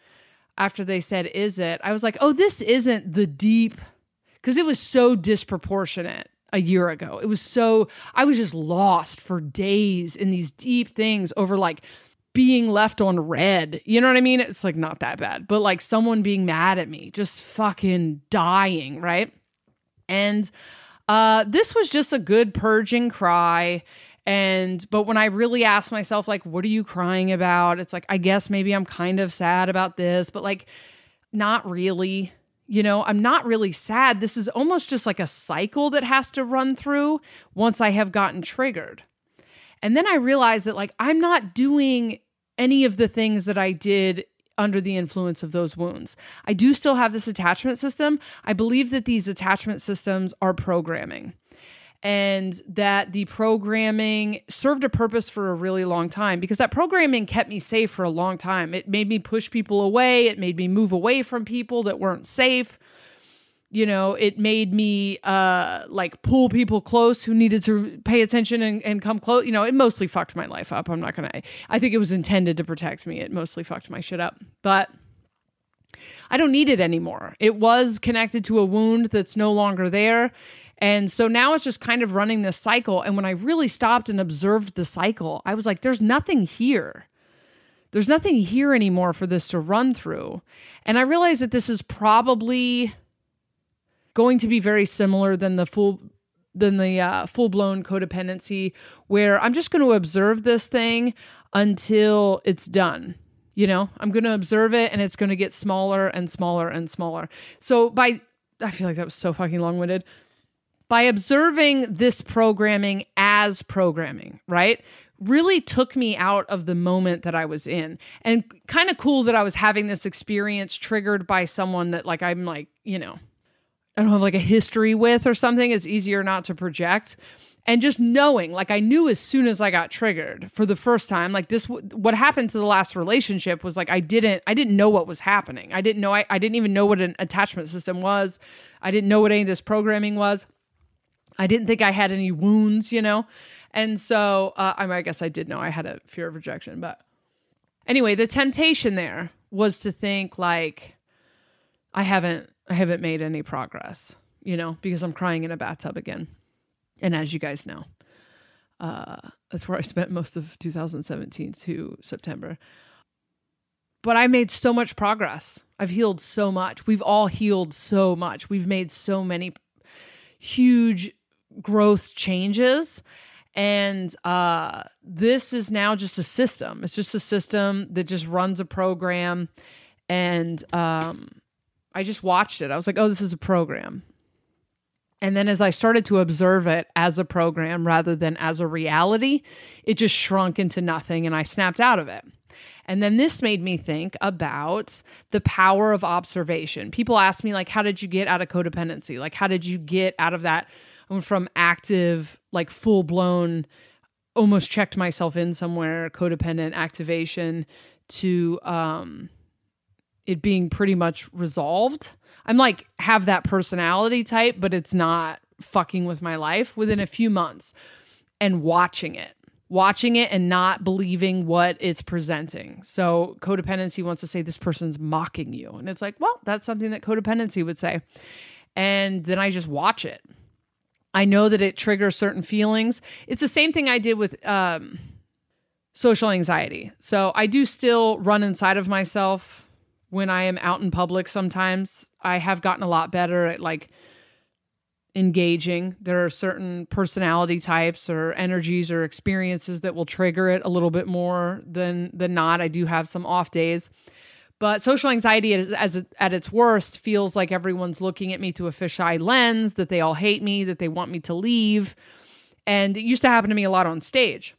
S1: after they said, Is it? I was like, Oh, this isn't the deep, because it was so disproportionate a year ago. It was so, I was just lost for days in these deep things over like being left on red. You know what I mean? It's like not that bad, but like someone being mad at me, just fucking dying, right? And uh this was just a good purging cry and but when I really asked myself like what are you crying about? It's like I guess maybe I'm kind of sad about this, but like not really. You know, I'm not really sad. This is almost just like a cycle that has to run through once I have gotten triggered. And then I realized that like I'm not doing any of the things that I did under the influence of those wounds. I do still have this attachment system. I believe that these attachment systems are programming and that the programming served a purpose for a really long time because that programming kept me safe for a long time. It made me push people away, it made me move away from people that weren't safe you know it made me uh like pull people close who needed to pay attention and, and come close you know it mostly fucked my life up i'm not gonna i think it was intended to protect me it mostly fucked my shit up but i don't need it anymore. It was connected to a wound that's no longer there and so now it's just kind of running this cycle and when i really stopped and observed the cycle i was like there's nothing here. There's nothing here anymore for this to run through. And i realized that this is probably going to be very similar than the full than the uh, full blown codependency, where I'm just going to observe this thing until it's done. You know, I'm going to observe it and it's going to get smaller and smaller and smaller. So by I feel like that was so fucking long winded. By observing this programming as programming, right? Really took me out of the moment that I was in. And kind of cool that I was having this experience triggered by someone that, like, I'm like, you know, I don't have like a history with or something, it's easier not to project. And just knowing, like I knew as soon as I got triggered for the first time, like this, what happened to the last relationship was like I didn't, I didn't know what was happening. I didn't know, I, I didn't even know what an attachment system was. I didn't know what any of this programming was. I didn't think I had any wounds, you know? And so, uh, I, mean, I guess I did know I had a fear of rejection, but anyway, the temptation there was to think like, I haven't I haven't made any progress, you know, because I'm crying in a bathtub again. And as you guys know, uh, that's where I spent most of 2017 to September. But I made so much progress. I've healed so much. We've all healed so much. We've made so many huge growth changes. And uh, this is now just a system. It's just a system that just runs a program. And um, I just watched it. I was like, oh, this is a program. And then as I started to observe it as a program rather than as a reality, it just shrunk into nothing and I snapped out of it. And then this made me think about the power of observation. People ask me, like, how did you get out of codependency? Like, how did you get out of that from active, like full blown, almost checked myself in somewhere, codependent activation to, um, it being pretty much resolved. I'm like have that personality type, but it's not fucking with my life within a few months and watching it, watching it and not believing what it's presenting. So codependency wants to say this person's mocking you. And it's like, well, that's something that codependency would say. And then I just watch it. I know that it triggers certain feelings. It's the same thing I did with um, social anxiety. So I do still run inside of myself when I am out in public sometimes. I have gotten a lot better at like engaging. There are certain personality types or energies or experiences that will trigger it a little bit more than than not. I do have some off days. But social anxiety as, as at its worst feels like everyone's looking at me through a fisheye lens, that they all hate me, that they want me to leave. And it used to happen to me a lot on stage.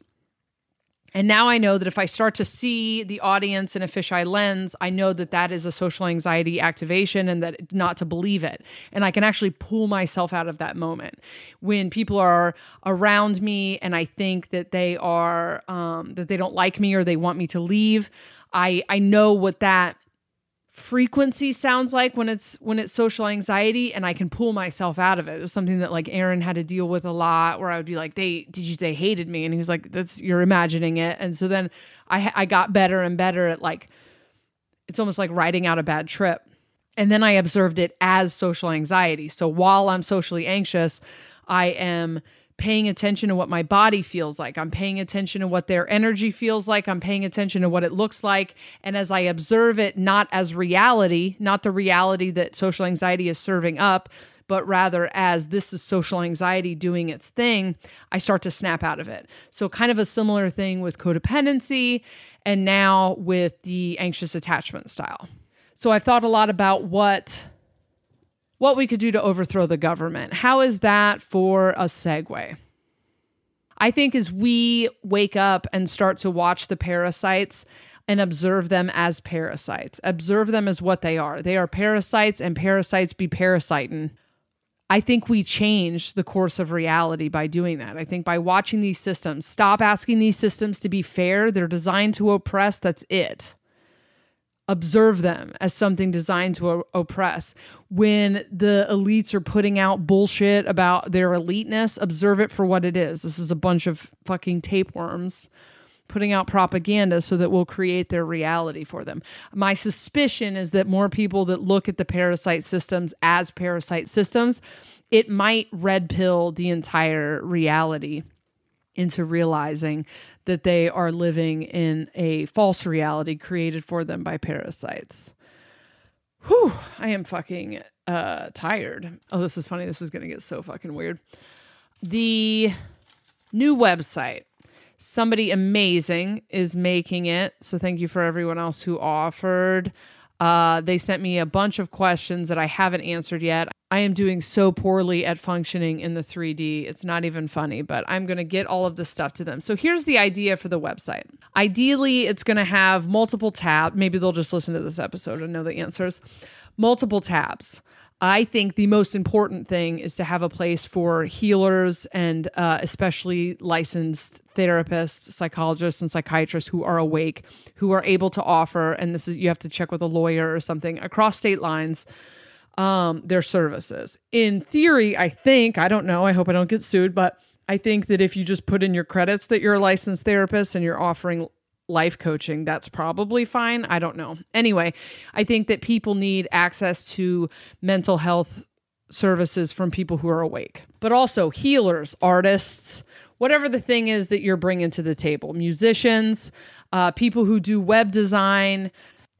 S1: And now I know that if I start to see the audience in a fisheye lens, I know that that is a social anxiety activation and that not to believe it. And I can actually pull myself out of that moment when people are around me and I think that they are um, that they don't like me or they want me to leave. I I know what that frequency sounds like when it's when it's social anxiety and I can pull myself out of it. It was something that like Aaron had to deal with a lot where I would be like they did you they hated me and he was like that's you're imagining it and so then I I got better and better at like it's almost like writing out a bad trip. And then I observed it as social anxiety. So while I'm socially anxious, I am paying attention to what my body feels like. I'm paying attention to what their energy feels like. I'm paying attention to what it looks like. And as I observe it, not as reality, not the reality that social anxiety is serving up, but rather as this is social anxiety doing its thing, I start to snap out of it. So, kind of a similar thing with codependency and now with the anxious attachment style. So, I've thought a lot about what what we could do to overthrow the government. How is that for a segue? I think as we wake up and start to watch the parasites and observe them as parasites, observe them as what they are. They are parasites, and parasites be parasiting. I think we change the course of reality by doing that. I think by watching these systems, stop asking these systems to be fair. They're designed to oppress. That's it observe them as something designed to oppress. When the elites are putting out bullshit about their eliteness, observe it for what it is. This is a bunch of fucking tapeworms putting out propaganda so that we'll create their reality for them. My suspicion is that more people that look at the parasite systems as parasite systems, it might red pill the entire reality into realizing that they are living in a false reality created for them by parasites. Whew, I am fucking uh, tired. Oh, this is funny. This is going to get so fucking weird. The new website, somebody amazing is making it. So thank you for everyone else who offered. Uh, they sent me a bunch of questions that I haven't answered yet. I am doing so poorly at functioning in the 3D. It's not even funny, but I'm going to get all of this stuff to them. So here's the idea for the website. Ideally, it's going to have multiple tabs. Maybe they'll just listen to this episode and know the answers. Multiple tabs. I think the most important thing is to have a place for healers and uh, especially licensed therapists, psychologists, and psychiatrists who are awake, who are able to offer, and this is you have to check with a lawyer or something across state lines um, their services. In theory, I think, I don't know, I hope I don't get sued, but I think that if you just put in your credits that you're a licensed therapist and you're offering life coaching, that's probably fine. I don't know. Anyway, I think that people need access to mental health services from people who are awake, but also healers, artists, whatever the thing is that you're bringing to the table, musicians, uh, people who do web design,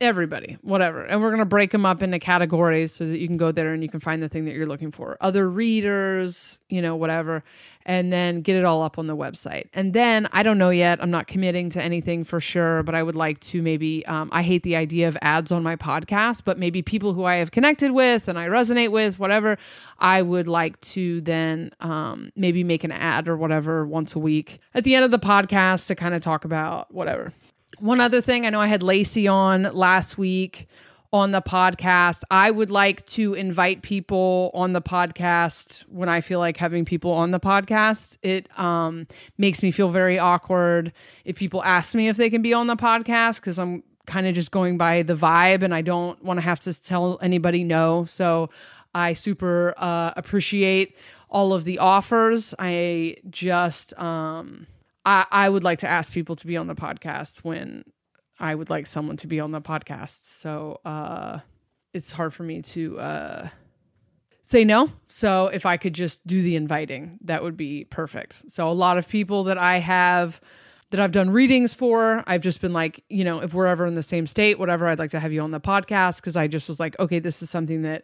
S1: everybody, whatever. And we're going to break them up into categories so that you can go there and you can find the thing that you're looking for. Other readers, you know, whatever. And then get it all up on the website. And then I don't know yet. I'm not committing to anything for sure, but I would like to maybe, um, I hate the idea of ads on my podcast, but maybe people who I have connected with and I resonate with, whatever, I would like to then um, maybe make an ad or whatever once a week at the end of the podcast to kind of talk about whatever. One other thing, I know I had Lacey on last week on the podcast. I would like to invite people on the podcast when I feel like having people on the podcast. It um, makes me feel very awkward if people ask me if they can be on the podcast because I'm kind of just going by the vibe and I don't want to have to tell anybody no. So I super uh, appreciate all of the offers. I just, um, I, I would like to ask people to be on the podcast when I would like someone to be on the podcast. So uh, it's hard for me to uh, say no. So if I could just do the inviting, that would be perfect. So a lot of people that I have that I've done readings for, I've just been like, you know, if we're ever in the same state, whatever, I'd like to have you on the podcast because I just was like, okay, this is something that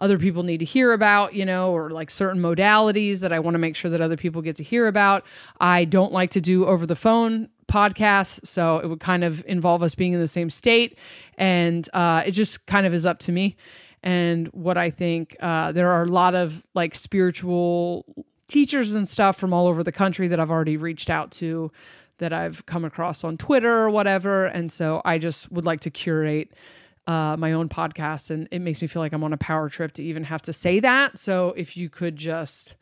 S1: other people need to hear about, you know, or like certain modalities that I want to make sure that other people get to hear about. I don't like to do over the phone podcasts, so it would kind of involve us being in the same state, and uh, it just kind of is up to me. And what I think, uh, there are a lot of like spiritual teachers and stuff from all over the country that I've already reached out to that I've come across on Twitter or whatever. And so I just would like to curate uh, my own podcast, and it makes me feel like I'm on a power trip to even have to say that. So if you could just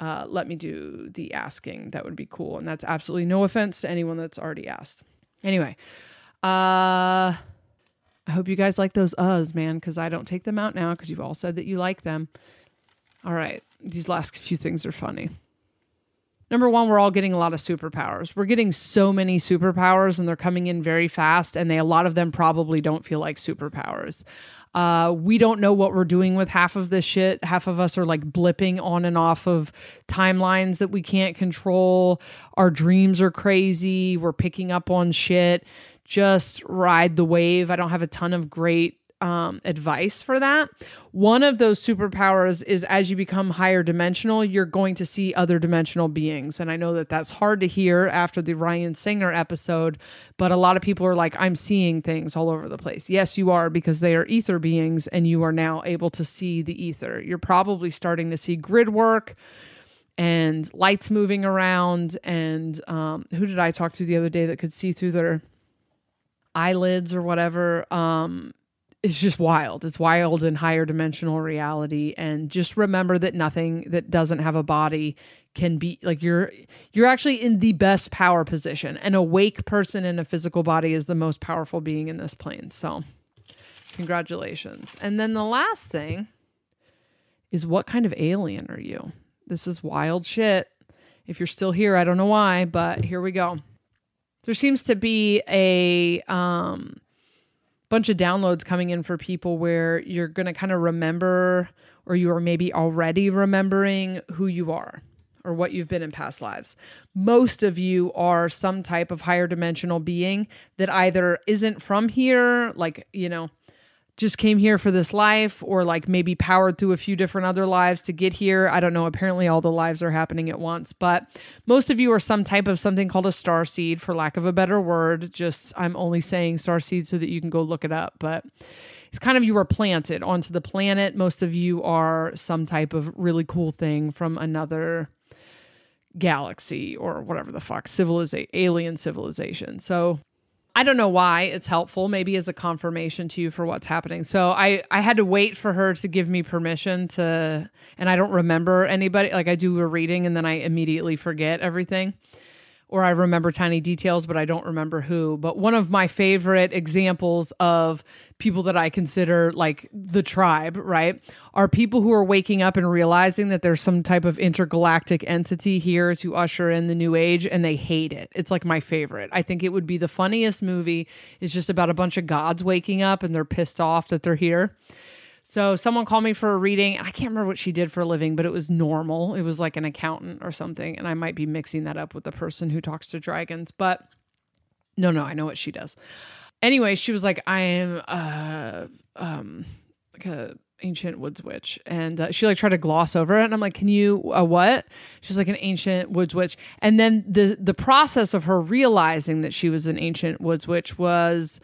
S1: uh, let me do the asking, that would be cool. And that's absolutely no offense to anyone that's already asked. Anyway, uh, I hope you guys like those uhs, man, because I don't take them out now because you've all said that you like them. All right, these last few things are funny. Number one, we're all getting a lot of superpowers. We're getting so many superpowers and they're coming in very fast, and they a lot of them probably don't feel like superpowers. Uh, we don't know what we're doing with half of this shit. Half of us are like blipping on and off of timelines that we can't control. Our dreams are crazy. We're picking up on shit. Just ride the wave. I don't have a ton of great um, advice for that. One of those superpowers is as you become higher dimensional, you're going to see other dimensional beings. And I know that that's hard to hear after the Ryan Singer episode, but a lot of people are like, I'm seeing things all over the place. Yes, you are, because they are ether beings and you are now able to see the ether. You're probably starting to see grid work and lights moving around. And um, who did I talk to the other day that could see through their eyelids or whatever? Um, it's just wild. It's wild in higher dimensional reality. And just remember that nothing that doesn't have a body can be like you're you're actually in the best power position. An awake person in a physical body is the most powerful being in this plane. So congratulations. And then the last thing is what kind of alien are you? This is wild shit. If you're still here, I don't know why, but here we go. There seems to be a um bunch of downloads coming in for people where you're going to kind of remember or you are maybe already remembering who you are or what you've been in past lives. Most of you are some type of higher dimensional being that either isn't from here, like, you know, just came here for this life or like maybe powered through a few different other lives to get here. I don't know. Apparently, all the lives are happening at once, but most of you are some type of something called a star seed, for lack of a better word. Just I'm only saying star seed so that you can go look it up, but it's kind of you are planted onto the planet. Most of you are some type of really cool thing from another galaxy or whatever the fuck civilization alien civilization. So I don't know why it's helpful, maybe as a confirmation to you for what's happening. So I I had to wait for her to give me permission to and I don't remember anybody like I do a reading and then I immediately forget everything or I remember tiny details, but I don't remember who. But one of my favorite examples of people that I consider like the tribe, right, are people who are waking up and realizing that there's some type of intergalactic entity here to usher in the new age and they hate it. It's like my favorite. I think it would be the funniest movie. It's just about a bunch of gods waking up and they're pissed off that they're here. So someone called me for a reading. and I can't remember what she did for a living, but it was normal. It was like an accountant or something. And I might be mixing that up with the person who talks to dragons, but no, no, I know what she does. Anyway, she was like, I am uh um like a ancient woods witch and uh, she like tried to gloss over it and i'm like can you uh, what she's like an ancient woods witch and then the the process of her realizing that she was an ancient woods witch was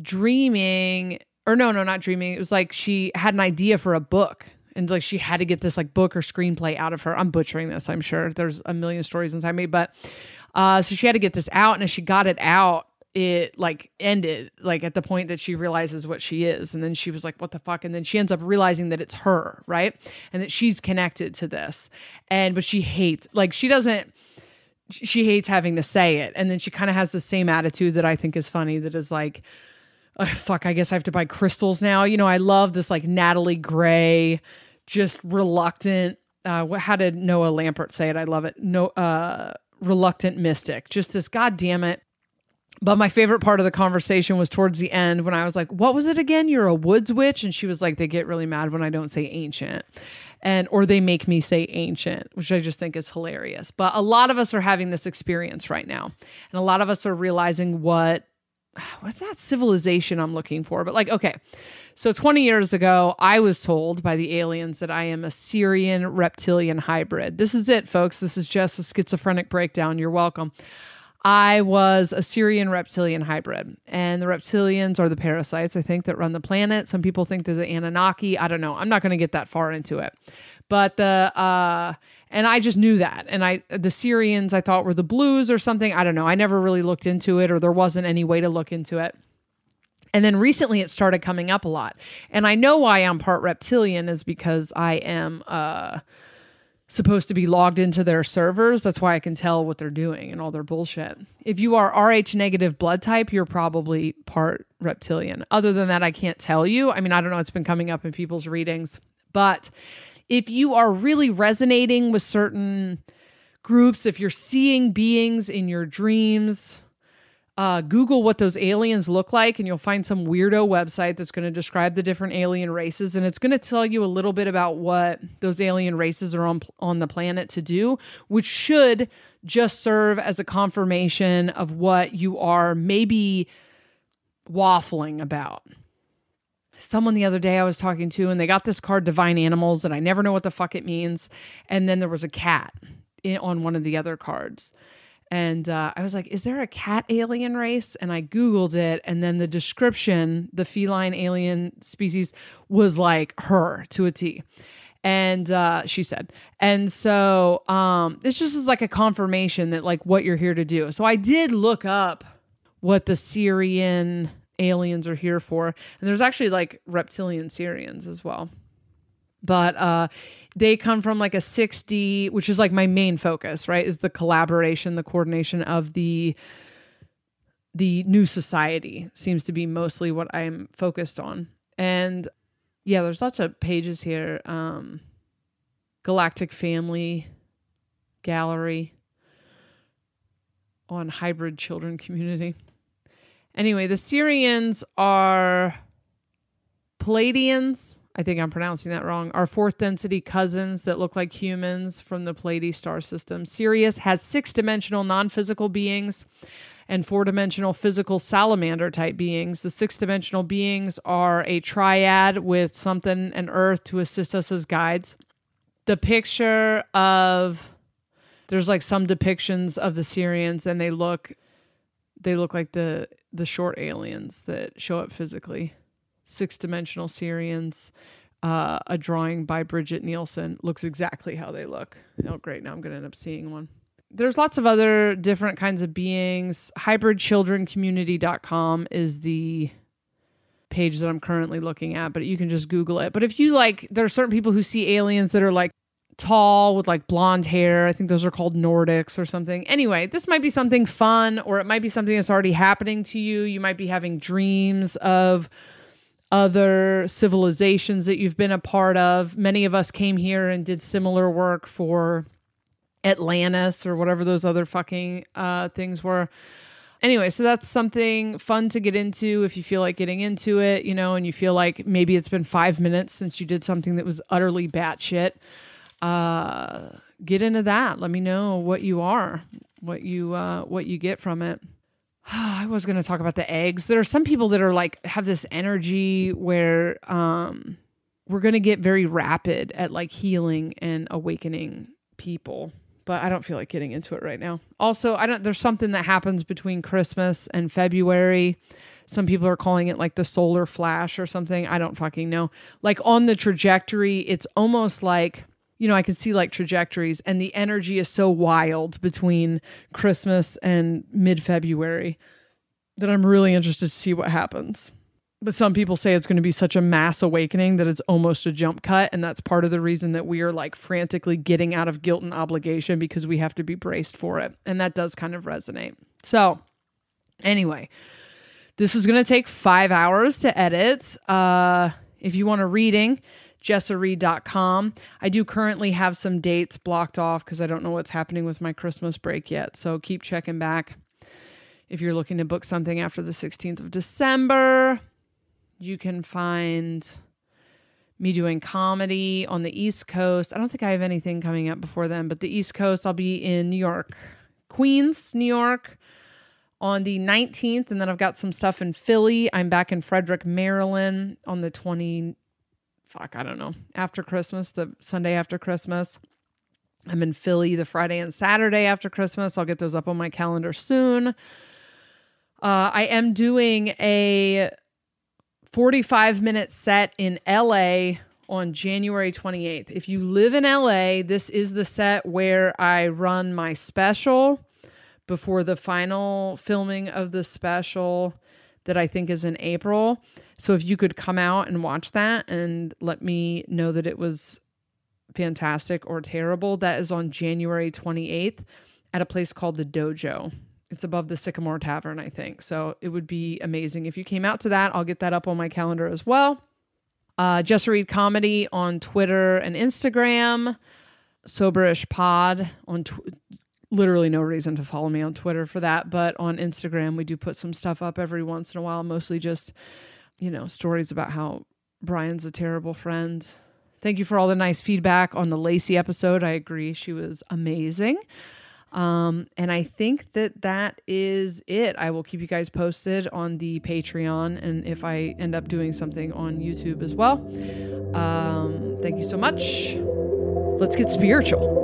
S1: dreaming or no, no, not dreaming. It was like she had an idea for a book and like she had to get this like book or screenplay out of her. I'm butchering this, I'm sure. There's a million stories inside me, but uh so she had to get this out and as she got it out, it like ended like at the point that she realizes what she is and then she was like what the fuck and then she ends up realizing that it's her, right? And that she's connected to this. And but she hates like she doesn't she hates having to say it and then she kind of has the same attitude that I think is funny that is like fuck, I guess I have to buy crystals now. You know, I love this like Natalie Gray, just reluctant. Uh, how did Noah Lampert say it? I love it. No, uh, reluctant mystic. Just this, God damn it. But my favorite part of the conversation was towards the end when I was like, What was it again? You're a woods witch? And she was like, They get really mad when I don't say ancient. And or they make me say ancient, which I just think is hilarious. But a lot of us are having this experience right now. And a lot of us are realizing what what's that civilization I'm looking for? But like, okay. So 20 years ago, I was told by the aliens that I am a Sirian reptilian hybrid. This is it, folks. This is just a schizophrenic breakdown. You're welcome. I was a Sirian reptilian hybrid, and the reptilians are the parasites, I think, that run the planet. Some people think they're the Anunnaki. I don't know. I'm not going to get that far into it. But the, uh, and I just knew that. And I, the Sirians I thought were the blues or something. I don't know. I never really looked into it, or there wasn't any way to look into it. And then recently it started coming up a lot. And I know why I'm part reptilian is because I am, uh, supposed to be logged into their servers. That's why I can tell what they're doing and all their bullshit. If you are Rh negative blood type, you're probably part reptilian. Other than that, I can't tell you. I mean, I don't know. It's been coming up in people's readings. But if you are really resonating with certain groups, if you're seeing beings in your dreams, uh, Google what those aliens look like, and you'll find some weirdo website that's going to describe the different alien races, and it's going to tell you a little bit about what those alien races are on on the planet to do, which should just serve as a confirmation of what you are maybe waffling about. Someone the other day I was talking to, and they got this card, Divine Animals, and I never know what the fuck it means. And then there was a cat in, on one of the other cards and uh, I was like, "Is there a cat alien race?" And I googled it, and then the description, the feline alien species, was like her to a T. And uh, she said, and so um, this just is like a confirmation that like what you're here to do. So I did look up what the Sirian aliens are here for, and there's actually like reptilian Sirians as well. But uh, they come from like a 60 which is like my main focus right is the collaboration the coordination of the the new society seems to be mostly what i'm focused on. And yeah there's lots of pages here um galactic family gallery on hybrid children community anyway the Sirians are pleiadians I think I'm pronouncing that wrong, are fourth density cousins that look like humans from the Pleiades star system. Sirius has six dimensional non physical beings and four dimensional physical salamander type beings. The six dimensional beings are a triad with something and earth to assist us as guides. The picture of there's like some depictions of the Sirians and they look they look like the the short aliens that show up physically six dimensional Sirians. Uh, a drawing by Bridget Nielsen looks exactly how they look. Oh, great. Now I'm going to end up seeing one. There's lots of other different kinds of beings. Hybridchildrencommunity.com is the page that I'm currently looking at, but you can just Google it. But if you like, there are certain people who see aliens that are like tall with like blonde hair. I think those are called Nordics or something. Anyway, this might be something fun, or it might be something that's already happening to you. You might be having dreams of other civilizations that you've been a part of. Many of us came here and did similar work for Atlantis or whatever those other fucking uh, things were. Anyway, so that's something fun to get into if you feel like getting into it, you know, and you feel like maybe it's been five minutes since you did something that was utterly batshit. Uh, get into that. Let me know what you are, what you uh, what you get from it. I was going to talk about the eggs. There are some people that are like have this energy where um we're going to get very rapid at like healing and awakening people, but I don't feel like getting into it right now. Also, I don't there's something that happens between Christmas and February. Some people are calling it like the solar flash or something. I don't fucking know. Like on the trajectory, it's almost like you know, I can see like trajectories and the energy is so wild between Christmas and mid February that I'm really interested to see what happens. But some people say it's going to be such a mass awakening that it's almost a jump cut. And that's part of the reason that we are like frantically getting out of guilt and obligation because we have to be braced for it. And that does kind of resonate. So, anyway, this is going to take five hours to edit. Uh, if you want a reading, jessareed.com. I do currently have some dates blocked off because I don't know what's happening with my Christmas break yet. So keep checking back. If you're looking to book something after the 16th of December, you can find me doing comedy on the East Coast. I don't think I have anything coming up before then, but the East Coast, I'll be in New York, Queens, New York on the 19th. And then I've got some stuff in Philly. I'm back in Frederick, Maryland on the 20, fuck, I don't know, after Christmas, the Sunday after Christmas. I'm in Philly the Friday and Saturday after Christmas. I'll get those up on my calendar soon. Uh, I am doing a 45 minute set in LA on January 28th. If you live in LA, this is the set where I run my special before the final filming of the special that I think is in April. So if you could come out and watch that and let me know that it was fantastic or terrible, that is on January 28th at a place called the Dojo. It's above the Sycamore Tavern, I think. So it would be amazing if you came out to that. I'll get that up on my calendar as well. Uh, Jessa Reed Comedy on Twitter and Instagram. Soberish Pod on tw- literally no reason to follow me on Twitter for that, but on Instagram we do put some stuff up every once in a while, mostly just you know stories about how Brian's a terrible friend. Thank you for all the nice feedback on the Lacey episode. I agree, she was amazing. Um, and I think that that is it. I will keep you guys posted on the Patreon and if I end up doing something on YouTube as well. Um, thank you so much. Let's get spiritual.